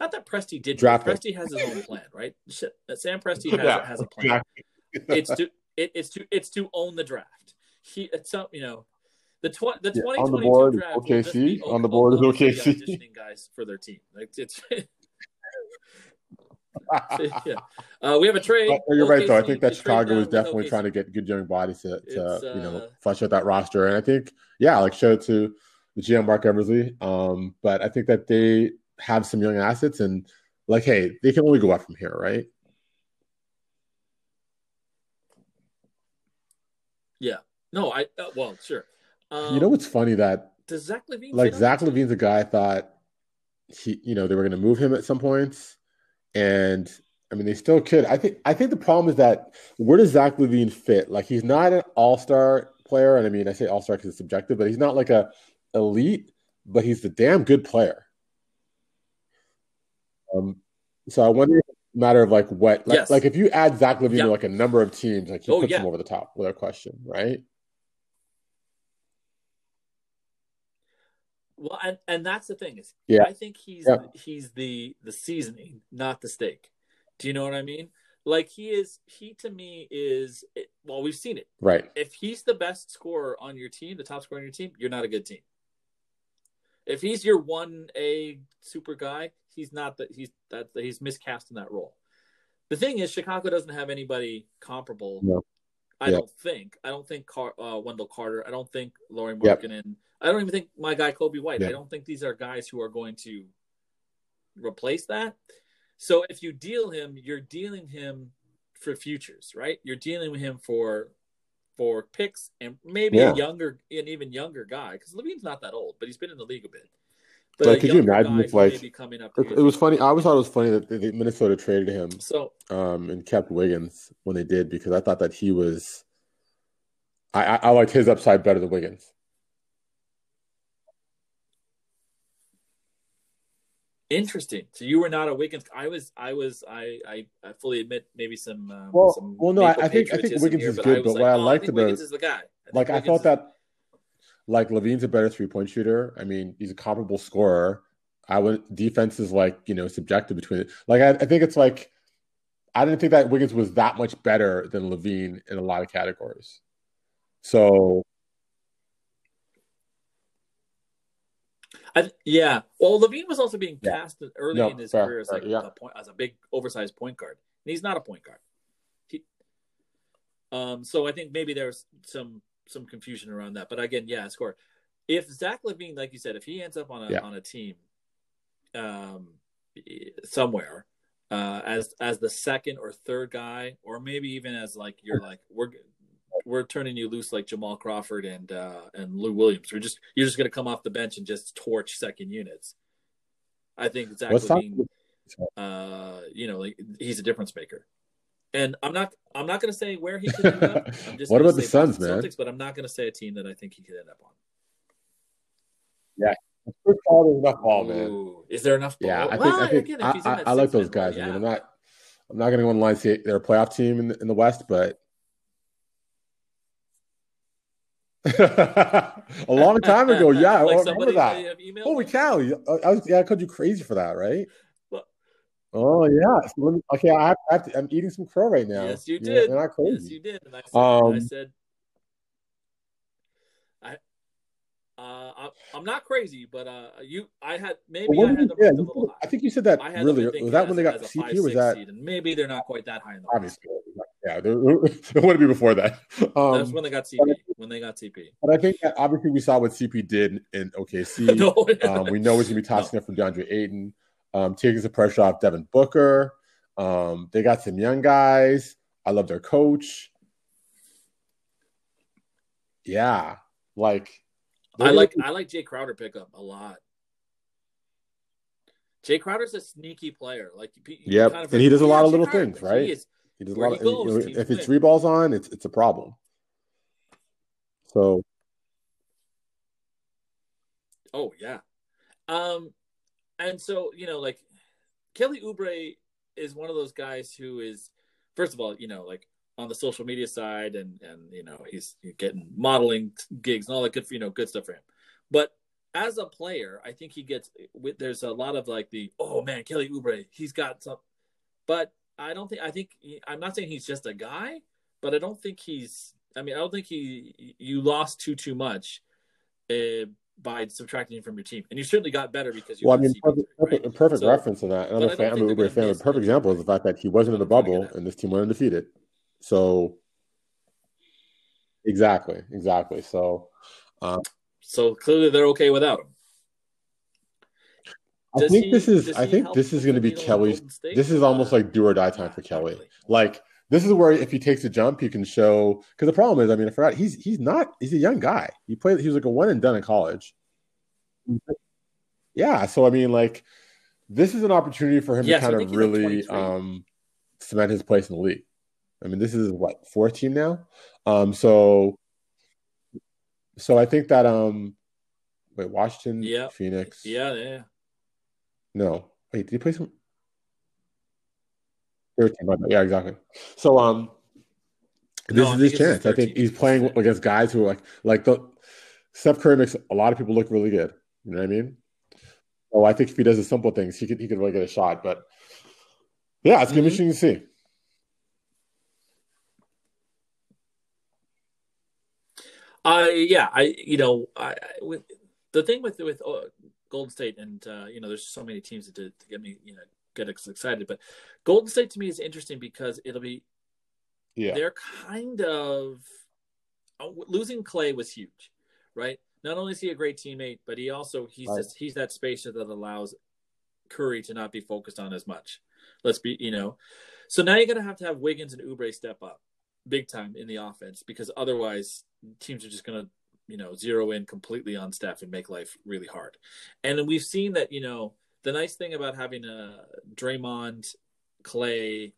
Speaker 1: not that Presti did
Speaker 2: Draft pick.
Speaker 1: Presti has his own plan, right? Sh- Sam Presti has,
Speaker 2: Yeah,
Speaker 1: has a plan. It's to it, it's to it's to own the draft. He it's some you know the tw- the
Speaker 2: Yeah,
Speaker 1: twenty
Speaker 2: on the board
Speaker 1: two
Speaker 2: is
Speaker 1: draft
Speaker 2: OKC. On the board is OKC.
Speaker 1: auditioning guys for their team. Like it's yeah. Uh, we have a trade.
Speaker 2: But you're right, though. I think that Chicago is definitely trying to get good young bodies to, to
Speaker 1: It's,
Speaker 2: you know
Speaker 1: uh,
Speaker 2: flesh out that roster. And I think, yeah, like shout out to the GM Marc Eversley. Um, but I think that they have some young assets, and like, hey, they can only go up from here, right?
Speaker 1: Yeah. No, I uh, well, sure. Um,
Speaker 2: you know what's funny that
Speaker 1: does Zach LaVine
Speaker 2: like Zach? LaVine's a guy I thought he, you know, they were going to move him at some points, and I mean they still could. I think I think the problem is that where does Zach LaVine fit? Like he's not an all star player, and I mean I say all star because it's subjective, but he's not like a elite, but he's a damn good player. Um, so I wonder if it's a matter of like what, like,
Speaker 1: Yes.
Speaker 2: like if you add Zach LaVine
Speaker 1: Yeah.
Speaker 2: to like a number of teams, like he
Speaker 1: Oh,
Speaker 2: puts
Speaker 1: yeah.
Speaker 2: him over the top without question, right?
Speaker 1: Well, and, and that's the thing is,
Speaker 2: Yeah.
Speaker 1: I think he's
Speaker 2: Yeah.
Speaker 1: he's the the seasoning, not the steak. Do you know what I mean? Like he is, he to me is. Well, we've seen it.
Speaker 2: Right.
Speaker 1: If he's the best scorer on your team, the top scorer on your team, you're not a good team. If he's your one A super guy, he's not that. He's that he's miscast in that role. The thing is, Chicago doesn't have anybody comparable.
Speaker 2: No.
Speaker 1: I
Speaker 2: Yeah.
Speaker 1: don't think. I don't think Car- uh, Wendell Carter. I don't think Lauri
Speaker 2: Yep.
Speaker 1: Markkanen. I don't even think my guy Coby White.
Speaker 2: Yeah.
Speaker 1: I don't think these are guys who are going to replace that. So if you deal him, you're dealing him for futures, right? You're dealing with him for for picks and maybe
Speaker 2: Yeah.
Speaker 1: a younger, an even younger guy because LaVine's not that old, but he's been in the league a bit. But
Speaker 2: Like, could you imagine if, like,
Speaker 1: be coming up?
Speaker 2: It, was funny. I always thought it was funny that the- Minnesota traded him
Speaker 1: so
Speaker 2: um, and kept Wiggins when they did because I thought that he was. I, I, I liked his upside better than Wiggins.
Speaker 1: interesting. So you were not a Wiggins. I was. I was. I. I, I fully admit maybe some. Um,
Speaker 2: Well-
Speaker 1: some
Speaker 2: well, no, I- I think- I think Wiggins
Speaker 1: here,
Speaker 2: is
Speaker 1: but
Speaker 2: good,
Speaker 1: I was
Speaker 2: but what I
Speaker 1: oh,
Speaker 2: liked
Speaker 1: think
Speaker 2: about-
Speaker 1: Wiggins is the guy. I
Speaker 2: Like I thought
Speaker 1: is-
Speaker 2: that, like LaVine's a better three point shooter. I mean, he's a comparable scorer. I would defense is like you know subjective between it. Like I, I think it's like I didn't think that Wiggins was that much better than LaVine in a lot of categories. So
Speaker 1: I, yeah. Well, LaVine was also being
Speaker 2: Yeah.
Speaker 1: early
Speaker 2: No,
Speaker 1: in his
Speaker 2: fair,
Speaker 1: career as
Speaker 2: fair, yeah.
Speaker 1: a point as a big oversized point guard, and he's not a point guard. He, um, so I think maybe there's some some confusion around that. But again, yeah, score. If Zach LaVine, like you said, if he ends up on a
Speaker 2: Yeah.
Speaker 1: on a team, um, somewhere, uh, as as the second or third guy, or maybe even as like you're like we're we're turning you loose like Jamal Crawford and uh, and Lou Williams. We're just you're just gonna come off the bench and just torch second units. I think Zach
Speaker 2: Let's
Speaker 1: LaVine, uh, you know, like he's a difference maker. And I'm not I'm not gonna say where he could end up. I'm just
Speaker 2: What about the
Speaker 1: say
Speaker 2: Suns, man?
Speaker 1: Celtics, but I'm not gonna say a team that I think he could end up on.
Speaker 2: Chris Paul is enough ball, man.
Speaker 1: Ooh, is there enough?
Speaker 2: Yeah,
Speaker 1: ball?
Speaker 2: I think
Speaker 1: Well,
Speaker 2: I think
Speaker 1: again, if
Speaker 2: I, I, I like those
Speaker 1: six-man
Speaker 2: guys. I mean,
Speaker 1: yeah.
Speaker 2: I'm not I'm not going to go online and say they're a playoff team in the, in the West, but a long time ago, yeah, I remember that.
Speaker 1: may have emailed
Speaker 2: Holy cow! I was yeah, I called you crazy for that, right? Oh yeah. So me, okay, I have, I have to, I'm eating some crow right now.
Speaker 1: Yes, you did.
Speaker 2: You're not
Speaker 1: Yes, you did. And I said,
Speaker 2: Um,
Speaker 1: I said, I, uh, I, I'm not crazy, but uh, you, I had maybe
Speaker 2: Well,
Speaker 1: I had them
Speaker 2: yeah,
Speaker 1: a
Speaker 2: you
Speaker 1: little high.
Speaker 2: I think you said that
Speaker 1: I
Speaker 2: really. Was that
Speaker 1: as,
Speaker 2: when they got CP?
Speaker 1: five,
Speaker 2: was that
Speaker 1: maybe they're not quite that high in the
Speaker 2: obviously? Yeah, it wouldn't be before that. Um,
Speaker 1: That's when they got CP. When they got CP.
Speaker 2: But I think that obviously we saw what CP did in OKC.
Speaker 1: no,
Speaker 2: um, we know he's going to be tossing up for DeAndre Ayton, um, taking some pressure off Devin Booker. Um, they got some young guys. I love their coach. Yeah, like
Speaker 1: I like I like Jae Crowder pickup a lot. Jae Crowder's a sneaky player. Like, you- you
Speaker 2: Yep,
Speaker 1: kind of
Speaker 2: and he does a lot of little
Speaker 1: Crowder,
Speaker 2: things, right?
Speaker 1: He is,
Speaker 2: he does a lot of.
Speaker 1: goes,
Speaker 2: if it's three balls on, it's it's a problem. So
Speaker 1: Oh yeah. Um and so, you know, like Kelly Oubre is one of those guys who is first of all, you know, like on the social media side and and you know, he's getting modeling gigs and all that good you know, good stuff for him. But as a player, I think he gets there's a lot of like the oh man, Kelly Oubre, he's got some but I don't think I think I'm not saying he's just a guy, but I don't think he's I mean, I don't think he you lost too too much uh, by subtracting him from your team, and you certainly got better because you.
Speaker 2: Well, I mean,
Speaker 1: CP3,
Speaker 2: perfect, perfect,
Speaker 1: right?
Speaker 2: perfect
Speaker 1: So-
Speaker 2: reference to that. I'm a fan. I'm an Oubre fan. A perfect example is the fact that he wasn't in the
Speaker 1: What I'm trying to
Speaker 2: bubble and this team went undefeated. So, exactly, exactly. So,
Speaker 1: So clearly, they're okay without him.
Speaker 2: I think
Speaker 1: he-
Speaker 2: this is. I think this is going to be Kelly's. This is almost
Speaker 1: Uh,
Speaker 2: like do or die time for Kelly. Like this is where if he takes a jump, he can show. Because the problem is, I mean, I forgot he's he's not. He's a young guy. He played. He was like a one and done in college. Yeah. So I mean, like, this is an opportunity for him
Speaker 1: Yes,
Speaker 2: to
Speaker 1: I
Speaker 2: kind of
Speaker 1: like
Speaker 2: really um, cement his place in the league. I mean, this is what fourth team now. Um, so, so I think that um, wait, Washington,
Speaker 1: Yeah.
Speaker 2: Phoenix,
Speaker 1: Yeah, yeah.
Speaker 2: no, wait, did he play some? Third team, yeah, exactly. So, um, this
Speaker 1: No,
Speaker 2: is his chance. I think he's playing against guys who are like, like the Steph Curry makes a lot of people look really good. You know what I mean? Oh, I think if he does the simple things, he could he could really get a shot. But yeah, it's gonna be
Speaker 1: Mhm.
Speaker 2: interesting to see.
Speaker 1: I yeah, I you know, I, with the thing with with uh, Golden State and uh, you know, there's so many teams to, to get me you know get us excited, but Golden State to me is interesting because it'll be
Speaker 2: Yeah,
Speaker 1: they're kind of uh, losing Clay was huge, right? Not only is he a great teammate, but he also he's
Speaker 2: Right.
Speaker 1: just, he's that spacer that allows Curry to not be focused on as much. Let's be, you know. So now you're gonna have to have Wiggins and Oubre step up big time in the offense because otherwise teams are just gonna you know zero in completely on Steph and make life really hard. And we've seen that you know the nice thing about having a Draymond, Clay,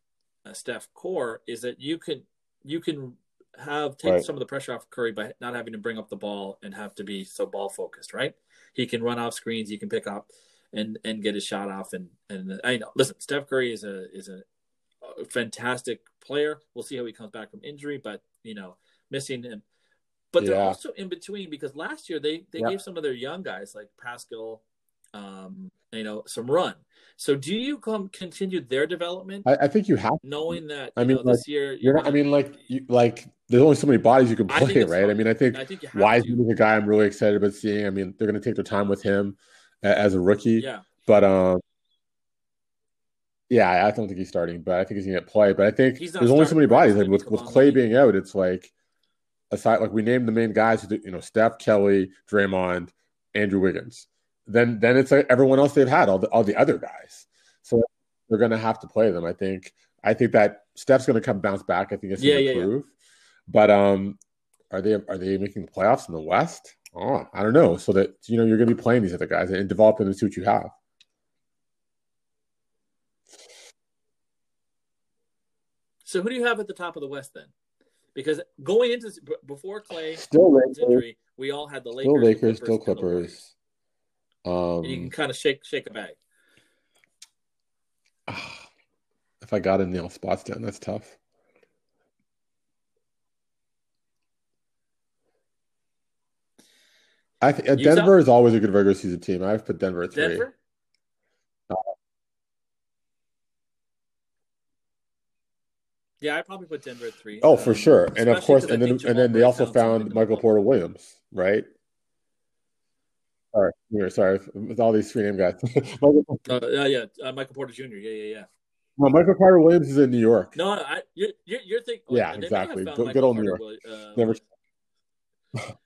Speaker 1: a Steph core is that you can you can have take
Speaker 2: Right.
Speaker 1: some of the pressure off Curry by not having to bring up the ball and have to be so ball focused, right? He can run off screens, he can pick up and and get his shot off and and I know listen, Steph Curry is a is a, a fantastic player. We'll see how he comes back from injury, but you know, missing him but they're also in between because last year they they
Speaker 2: Yeah.
Speaker 1: gave some of their young guys like Paschall, um, you know, some run. So do you come continue their development,
Speaker 2: I, I think you have.
Speaker 1: knowing that
Speaker 2: I mean,
Speaker 1: know, this year
Speaker 2: You're not. I mean, like, you, like, there's only so many bodies you can play, right?
Speaker 1: fun.
Speaker 2: I mean, I think
Speaker 1: I think
Speaker 2: Wiseman is a guy I'm really excited about seeing. I mean, they're going to take their time with him as a rookie,
Speaker 1: Yeah,
Speaker 2: but um, yeah, I don't think he's starting, but I think he's going to get play. But I think there's only so many bodies. Like with with Clay being out, it's like aside like we named the main guys, you know, Steph, Kelly, Draymond, Andrew Wiggins. Then then it's like everyone else they've had all the all the other guys. So they're going to have to play them. I think. I think that Steph's going to come bounce back. I think it's going
Speaker 1: Yeah,
Speaker 2: to
Speaker 1: yeah, yeah.
Speaker 2: But um, are they are they making the playoffs in the West? Oh, I don't know. So that you know you're going to be playing these other guys and developing and see what you have.
Speaker 1: So who do you have at the top of the West then? Because going into before Clay
Speaker 2: Still Lakers,
Speaker 1: injury, we all had the Lakers,
Speaker 2: still
Speaker 1: the
Speaker 2: Lakers, still
Speaker 1: and.
Speaker 2: Clippers.
Speaker 1: And you can
Speaker 2: Um,
Speaker 1: kind of shake shake a bag.
Speaker 2: if I got to nail spots down, that's tough. I th- uh,
Speaker 1: Utah?
Speaker 2: Denver is always a good regular season team. I've put Denver at three.
Speaker 1: Denver. Yeah, I probably put Denver at three.
Speaker 2: Oh, for
Speaker 1: Um,
Speaker 2: sure, and of course, and then and then they also
Speaker 1: found something
Speaker 2: found
Speaker 1: to
Speaker 2: Michael. Porter Williams, right? Sorry, here, sorry, with all these three name guys. Michael,
Speaker 1: Uh, yeah, yeah, uh, Michael Porter Jr. Yeah, yeah, yeah.
Speaker 2: no, Michael Porter Williams is in New York.
Speaker 1: No, I you're you're, thinking. oh,
Speaker 2: Yeah, exactly. Good- good old New York.
Speaker 1: Uh,
Speaker 2: Never.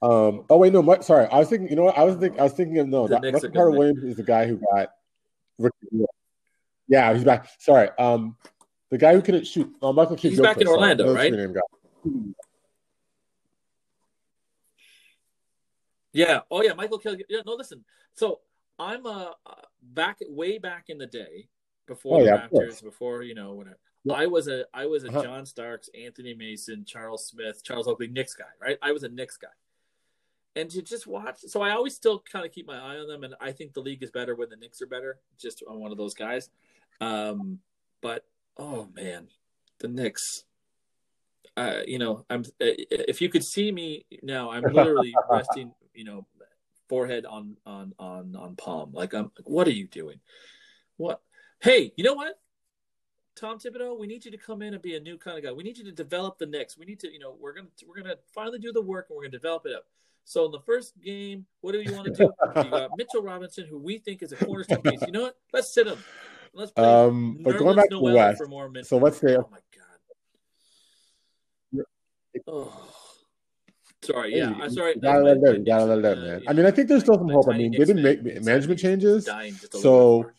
Speaker 2: Um. Oh wait, no. My, sorry, I was thinking. You know what? I was thinking. I was thinking of no. That, Michael
Speaker 1: man.
Speaker 2: Williams is the guy who got. rookie of the year. Yeah, he's back. Sorry. Um, the guy who couldn't shoot. Oh, Michael Kidd
Speaker 1: He's back in
Speaker 2: sorry,
Speaker 1: Orlando, right?
Speaker 2: three-name guy.
Speaker 1: Yeah. Oh, yeah. Michael Kidd. Yeah. No, listen. So I'm uh back way back in the day before
Speaker 2: Oh,
Speaker 1: the
Speaker 2: yeah.
Speaker 1: Raptors, before you know whatever.
Speaker 2: Yeah.
Speaker 1: I was a I was a
Speaker 2: Uh-huh.
Speaker 1: John Starks, Anthony Mason, Charles Smith, Charles Oakley Knicks guy, right? I was a Knicks guy. And to just watch, so I always still kind of keep my eye on them, and I think the league is better when the Knicks are better. Just I'm one of those guys. Um, but oh man, the Knicks. Uh, you know, I'm. If you could see me now, I'm literally resting. You know, forehead on on on on palm. Like I'm. What are you doing? What? Hey, you know what? Tom Thibodeau, we need you to come in and be a new kind of guy. We need you to develop the Knicks. We need to, you know, we're gonna we're gonna finally do the work and we're gonna develop it up. So in the first game, what do you want to do? you got Mitchell Robinson, who we think is a cornerstone piece. You know what? Let's sit him. Let's play
Speaker 2: Um, but going back to the
Speaker 1: Noel
Speaker 2: West,
Speaker 1: for more minutes.
Speaker 2: so let's say-
Speaker 1: Oh my god. Oh. Sorry, yeah,
Speaker 2: Hey,
Speaker 1: I'm sorry.
Speaker 2: You gotta let it
Speaker 1: my
Speaker 2: gotta let out,
Speaker 1: uh,
Speaker 2: man. I mean, I think there's still some hope. I mean, they didn't make management changes,
Speaker 1: dying just a little
Speaker 2: so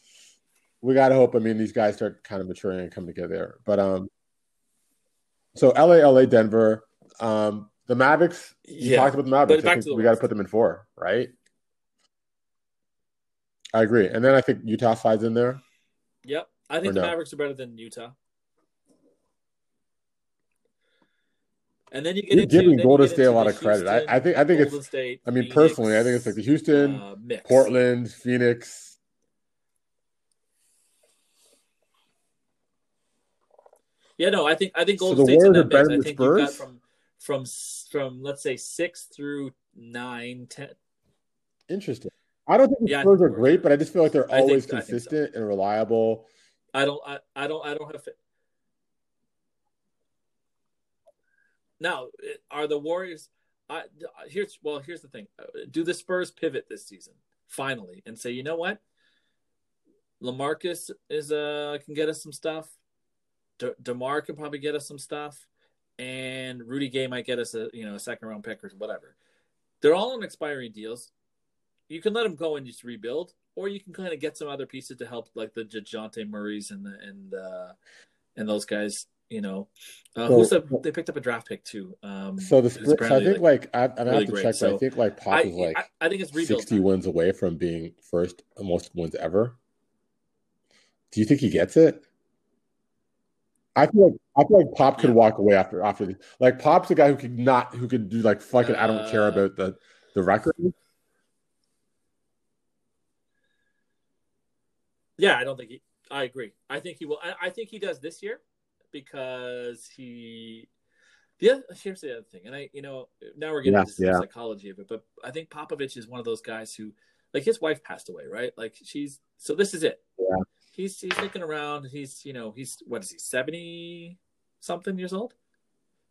Speaker 2: we gotta hope. I mean, these guys start kind of maturing and come together. But um, so LA, LA, Denver, um, the Mavericks. You
Speaker 1: Yeah,
Speaker 2: talked about the Mavericks.
Speaker 1: back
Speaker 2: I
Speaker 1: to
Speaker 2: think
Speaker 1: the
Speaker 2: we got to put them in four, right? I agree. And then I think Utah slides in there.
Speaker 1: Yep, I
Speaker 2: Or
Speaker 1: think the
Speaker 2: no?
Speaker 1: Mavericks are better than Utah. And then you get
Speaker 2: You're
Speaker 1: into,
Speaker 2: giving
Speaker 1: you
Speaker 2: Golden State a lot of credit. I,
Speaker 1: Houston,
Speaker 2: I think. I think
Speaker 1: Golden
Speaker 2: it's.
Speaker 1: State.
Speaker 2: I mean,
Speaker 1: Phoenix,
Speaker 2: personally, I think it's like the Houston,
Speaker 1: uh.
Speaker 2: Portland, Phoenix.
Speaker 1: Yeah, no, I think I think
Speaker 2: So
Speaker 1: Golden
Speaker 2: the
Speaker 1: State's in that mix. I think you've got
Speaker 2: Spurs?
Speaker 1: from from from let's say six through nine, ten.
Speaker 2: Interesting. I don't think the
Speaker 1: Yeah,
Speaker 2: Spurs
Speaker 1: think
Speaker 2: are great, but I just feel like they're
Speaker 1: I think-
Speaker 2: always
Speaker 1: so.
Speaker 2: consistent and reliable.
Speaker 1: I don't. I, I don't. I don't have. Now, are the Warriors? I here's well. Here's the thing. Uh, Do the Spurs pivot this season finally and say, you know what? LaMarcus is uh can get us some stuff. De- DeMar can probably get us some stuff, and Rudy Gay might get us a you know a second round pick or whatever. They're all on expiring deals. You can let them go and just rebuild, or you can kind of get some other pieces to help, like the Dejounte Murrays and the and uh, and those guys. You know, uh,
Speaker 2: So-
Speaker 1: who's the, they picked up a draft pick too. Um,
Speaker 2: So the Spurs, so I think like, I, I
Speaker 1: really
Speaker 2: have to
Speaker 1: great.
Speaker 2: check, but I think like Pop is like
Speaker 1: I, I think it's
Speaker 2: sixty wins away from being first most wins ever. Do you think he gets it? I feel like I feel like Pop could
Speaker 1: Yeah.
Speaker 2: walk away after after this. Like Pop's the guy who could not who could do like fucking I don't care
Speaker 1: Uh,
Speaker 2: about the the record.
Speaker 1: Yeah, I don't think he. I agree. I think he will. I, I think he does this year because he The other, here's the other thing, and I, you know, now we're getting
Speaker 2: Yeah,
Speaker 1: into the
Speaker 2: yeah.
Speaker 1: psychology of it, but I think Popovich is one of those guys who, like, his wife passed away, right? Like, she's so this is it.
Speaker 2: Yeah.
Speaker 1: He's he's looking around. He's you know he's what is he seventy something years old,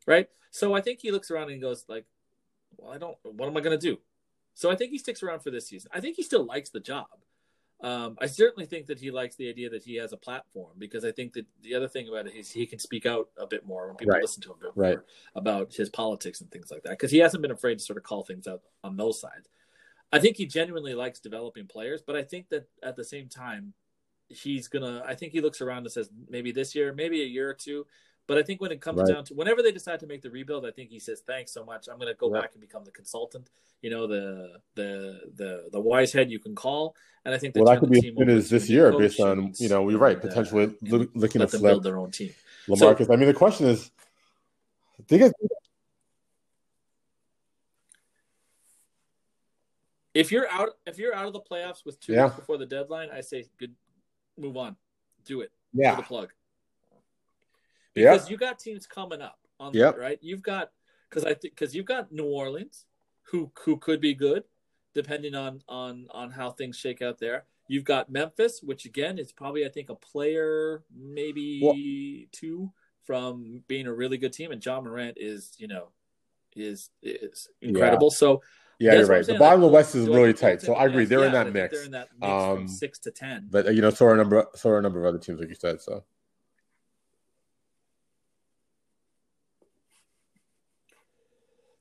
Speaker 1: right? So I think he looks around and he goes like, well, I don't. What am I going to do? So I think he sticks around for this season. I think he still likes the job. Um, I certainly think that he likes the idea that he has a platform because I think that the other thing about it is he can speak out a bit more when people
Speaker 2: Right.
Speaker 1: listen to him a bit
Speaker 2: Right.
Speaker 1: about his politics and things like that because he hasn't been afraid to sort of call things out on those sides. I think he genuinely likes developing players, but I think that at the same time, he's gonna. I think he looks around and says maybe this year, maybe a year or two. But I think when it comes
Speaker 2: Right.
Speaker 1: down to whenever they decide to make the rebuild, I think he says thanks so much. I'm going to go
Speaker 2: Yeah.
Speaker 1: back and become the consultant. You know, the the the the wise head you can call. And I think
Speaker 2: Well, that
Speaker 1: turn
Speaker 2: could
Speaker 1: the
Speaker 2: be as
Speaker 1: team
Speaker 2: soon as this year, based on you know, you're right,
Speaker 1: and, uh,
Speaker 2: potentially loo- looking to
Speaker 1: build their own team.
Speaker 2: LaMarcus. I mean, the question is, they get
Speaker 1: If you're out, if you're out of the playoffs with two
Speaker 2: Yeah.
Speaker 1: before the deadline, I say good, move on, do it,
Speaker 2: yeah,
Speaker 1: the plug.
Speaker 2: Yeah,
Speaker 1: because you got teams coming up on
Speaker 2: Yep.
Speaker 1: that, right? You've got because I think because you've got New Orleans, who who could be good, depending on on on how things shake out there. You've got Memphis, which again is probably I think a player maybe two from being a really good team, and Ja Morant is you know is is incredible. So
Speaker 2: yeah. You're right. The bottom of the West is really tight, so I agree. They're in
Speaker 1: yeah, I
Speaker 2: that mix.
Speaker 1: They're in that mix
Speaker 2: Um,
Speaker 1: from six to ten.
Speaker 2: But uh, you know, so are a number, so are a number of other teams, like you said. So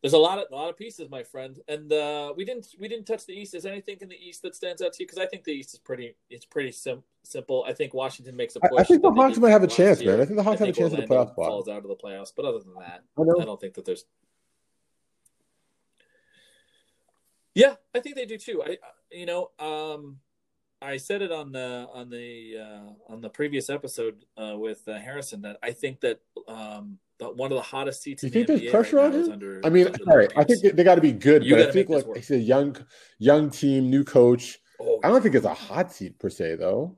Speaker 1: There's a lot of a lot of pieces, my friend, and uh, we didn't we didn't touch the East. Is there anything in the East that stands out to you? Because I think the East is pretty it's pretty sim- simple. I think Washington makes a
Speaker 2: I-
Speaker 1: push.
Speaker 2: I think the Hawks might have a chance,
Speaker 1: year.
Speaker 2: man. I think the Hawks have a chance at the
Speaker 1: Orlando
Speaker 2: playoff spot.
Speaker 1: Falls out of the playoffs, but other than that,
Speaker 2: I.
Speaker 1: I don't think that there's. Yeah, I think they do too. I, you know, um, I said it on the on the uh, on the previous episode uh, with uh, Harrison that I think that um, the, one of the hottest seats.
Speaker 2: Do you
Speaker 1: in the
Speaker 2: think there's
Speaker 1: NBA
Speaker 2: pressure
Speaker 1: right
Speaker 2: on him?
Speaker 1: Under,
Speaker 2: I mean,
Speaker 1: under
Speaker 2: all right. I think
Speaker 1: Pierce.
Speaker 2: they, got to be good,
Speaker 1: You
Speaker 2: but I think like
Speaker 1: work.
Speaker 2: it's a young, young team, new coach.
Speaker 1: Oh,
Speaker 2: I don't think it's a hot seat per se, though.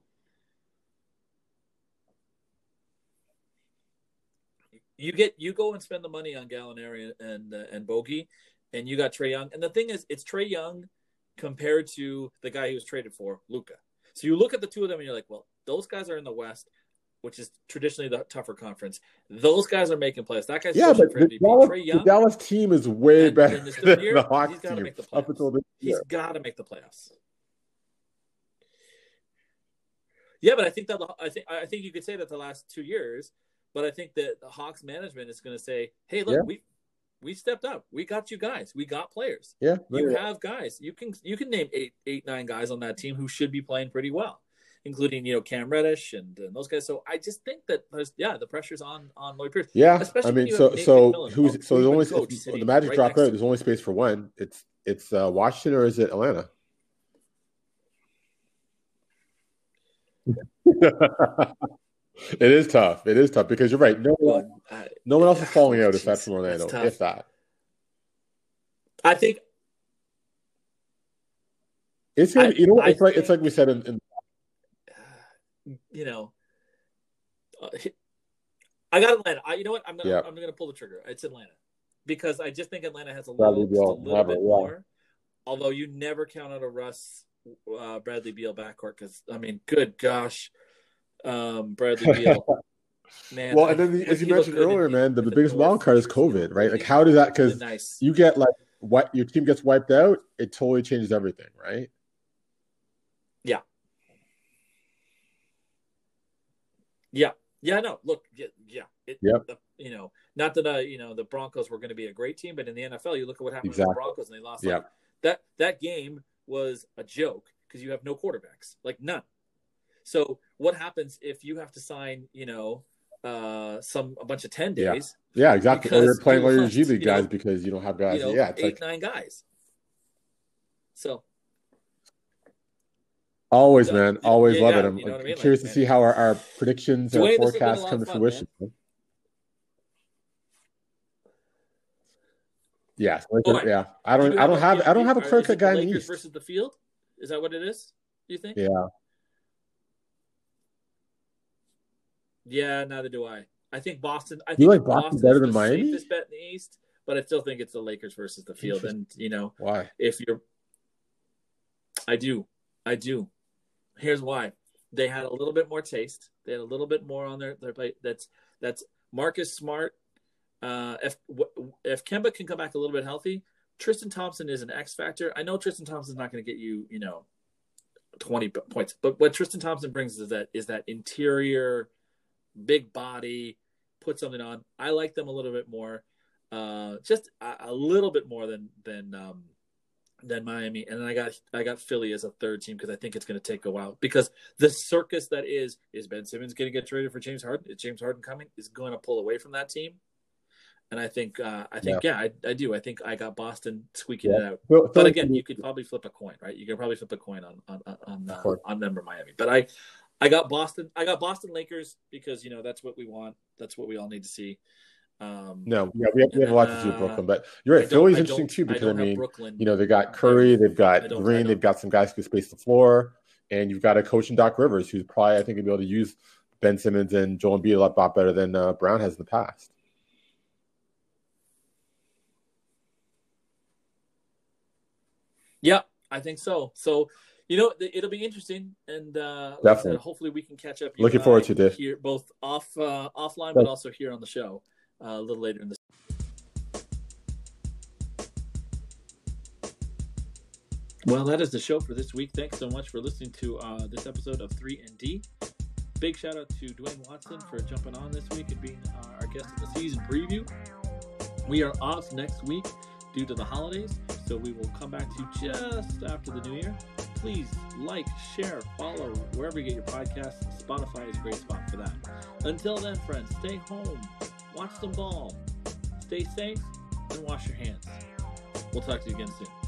Speaker 1: you get you go and spend the money on Gallinari and uh, and Bogey, and you got Trae Young. And the thing is, it's Trae Young compared to the guy he was traded for, Luka. So you look at the two of them, and you're like, well, those guys are in the West, which is traditionally the tougher conference. Those guys are making plays. That guy's
Speaker 2: Yeah, but the. Dallas, the Dallas team is way
Speaker 1: And-
Speaker 2: better
Speaker 1: and
Speaker 2: than
Speaker 1: year,
Speaker 2: the Hawks
Speaker 1: gotta
Speaker 2: team
Speaker 1: make the
Speaker 2: up until this
Speaker 1: he's
Speaker 2: year.
Speaker 1: got to make the playoffs. Yeah, but I think that the, I think I think you could say that the last two years, but I think that the Hawks management is going to say, "Hey, look,
Speaker 2: Yeah.
Speaker 1: we we stepped up. We got you guys. We got players.
Speaker 2: Yeah,
Speaker 1: You have guys. You can you can name eight eight nine guys on that team who should be playing pretty well, including you know Cam Reddish and, and those guys. So I just think that there's yeah the pressure's on on Lloyd Pierce.
Speaker 2: Yeah,
Speaker 1: Especially
Speaker 2: I mean, so so
Speaker 1: McMillan,
Speaker 2: who's so there's only if the Magic
Speaker 1: right
Speaker 2: drop
Speaker 1: next
Speaker 2: out. There's only space for one. It's it's uh, Washington or is it Atlanta? it is tough. It is tough because you're right. No one,
Speaker 1: Well, I,
Speaker 2: no one else is
Speaker 1: yeah,
Speaker 2: falling out
Speaker 1: jeez,
Speaker 2: aside from Orlando,
Speaker 1: that's tough.
Speaker 2: if that.
Speaker 1: I think
Speaker 2: It's gonna
Speaker 1: I-
Speaker 2: you know?
Speaker 1: I
Speaker 2: It's like it's like we said in, in
Speaker 1: you know, uh, I got Atlanta. I, you know what? I'm gonna
Speaker 2: Yeah.
Speaker 1: I'm gonna pull the trigger. It's Atlanta because I just think Atlanta has a
Speaker 2: Bradley
Speaker 1: little, just a little bit
Speaker 2: yeah.
Speaker 1: more. Although you never count out a Russ uh, Bradley Beal backcourt because I mean, good gosh, um, Bradley Beal. Man,
Speaker 2: well, and then the, as you mentioned
Speaker 1: good in-
Speaker 2: earlier, man, the,
Speaker 1: in
Speaker 2: the biggest
Speaker 1: North,
Speaker 2: wild card is COVID, right? Like, how does that?
Speaker 1: really
Speaker 2: Because
Speaker 1: nice.
Speaker 2: you get like what your team gets wiped out, it totally changes everything, right?
Speaker 1: Yeah, yeah, no. Look, yeah, yeah. It,
Speaker 2: Yep.
Speaker 1: the- you know, not that uh, you know the Broncos were going to be a great team, but in the NFL, you look at what happened to the Broncos and they lost.
Speaker 2: Yep.
Speaker 1: Like, that that game was a joke because you have no quarterbacks, like none. So what happens if you have to sign, you know, uh, some a bunch of ten
Speaker 2: Yeah.
Speaker 1: days,
Speaker 2: Yeah, exactly. Or you're playing
Speaker 1: you
Speaker 2: all your G League
Speaker 1: you know,
Speaker 2: guys because you don't have guys.
Speaker 1: you know,
Speaker 2: yeah, it's
Speaker 1: eight
Speaker 2: like
Speaker 1: nine guys. So
Speaker 2: always,
Speaker 1: Yeah,
Speaker 2: man. Always
Speaker 1: yeah,
Speaker 2: love
Speaker 1: yeah,
Speaker 2: it. I'm
Speaker 1: you know I mean?
Speaker 2: curious
Speaker 1: Like,
Speaker 2: to see how our, our predictions and
Speaker 1: Dwayne, this has been a
Speaker 2: forecasts come to
Speaker 1: fun,
Speaker 2: fruition. Yeah, so like,
Speaker 1: All right.
Speaker 2: yeah. I don't.
Speaker 1: Do
Speaker 2: I don't
Speaker 1: a-
Speaker 2: have. I don't have a clear cut guy in the
Speaker 1: Lakers
Speaker 2: East.
Speaker 1: versus the field. Is that what it is? Do you think?
Speaker 2: Yeah.
Speaker 1: Yeah, neither do I. I think Boston. I
Speaker 2: You
Speaker 1: think
Speaker 2: like Boston
Speaker 1: Boston's
Speaker 2: better than
Speaker 1: the
Speaker 2: Miami?
Speaker 1: Safest bet in the East, but I still think it's the Lakers versus the field. And you know,
Speaker 2: Why?
Speaker 1: if you're, I do, I do. Here's why: they had a little bit more taste. They had a little bit more on their their plate. That's that's Marcus Smart. Uh, if if Kemba can come back a little bit healthy, Tristan Thompson is an X factor. I know Tristan Thompson's not going to get you, you know, twenty points, but what Tristan Thompson brings is that is that interior, big body, put something on. I like them a little bit more, uh, just a, a little bit more than than um, than Miami. And then I got I got Philly as a third team because I think it's going to take a while because the circus that is is Ben Simmons going to get traded for James Harden? Is James Harden coming? Is going to pull away from that team? And I think uh, I think yeah, I, I do. I think I got Boston squeaking it out.
Speaker 2: Phil-
Speaker 1: But again, you could probably flip a coin, right? You could probably flip a coin on on on on, uh, on them or Miami. But I I got Boston. I got Boston Lakers because you know that's what we want. That's what we all need to see. Um,
Speaker 2: no, yeah, we have, we have a lot to do with Brooklyn, but you're right. Philly's interesting too because I,
Speaker 1: don't
Speaker 2: mean,
Speaker 1: Brooklyn.
Speaker 2: you know, they got Curry, they've got
Speaker 1: I I
Speaker 2: Green, they've got some guys who can space the floor, and you've got a coach in Doc Rivers who's probably I think gonna be able to use Ben Simmons and Joel Embiid a lot, lot better than uh, Brown has in the past.
Speaker 1: Yeah, I think so. So, you know, it'll be interesting, and uh, like
Speaker 2: Definitely.
Speaker 1: said, hopefully we can catch up.
Speaker 2: Looking forward to this.
Speaker 1: Here, both off uh, offline, but also here on the show uh, a little later in the. Well, that is the show for this week. Thanks so much for listening to uh, this episode of 3 and D. Big shout out to Dwayne Watson for jumping on this week and being uh, our guest of the season preview. We are off next week due to the holidays, so we will come back to you just after the new year. Please like, share, follow wherever you get your podcasts. Spotify is a great spot for that. Until then, friends, stay home, watch some ball, stay safe, and wash your hands. We'll talk to you again soon.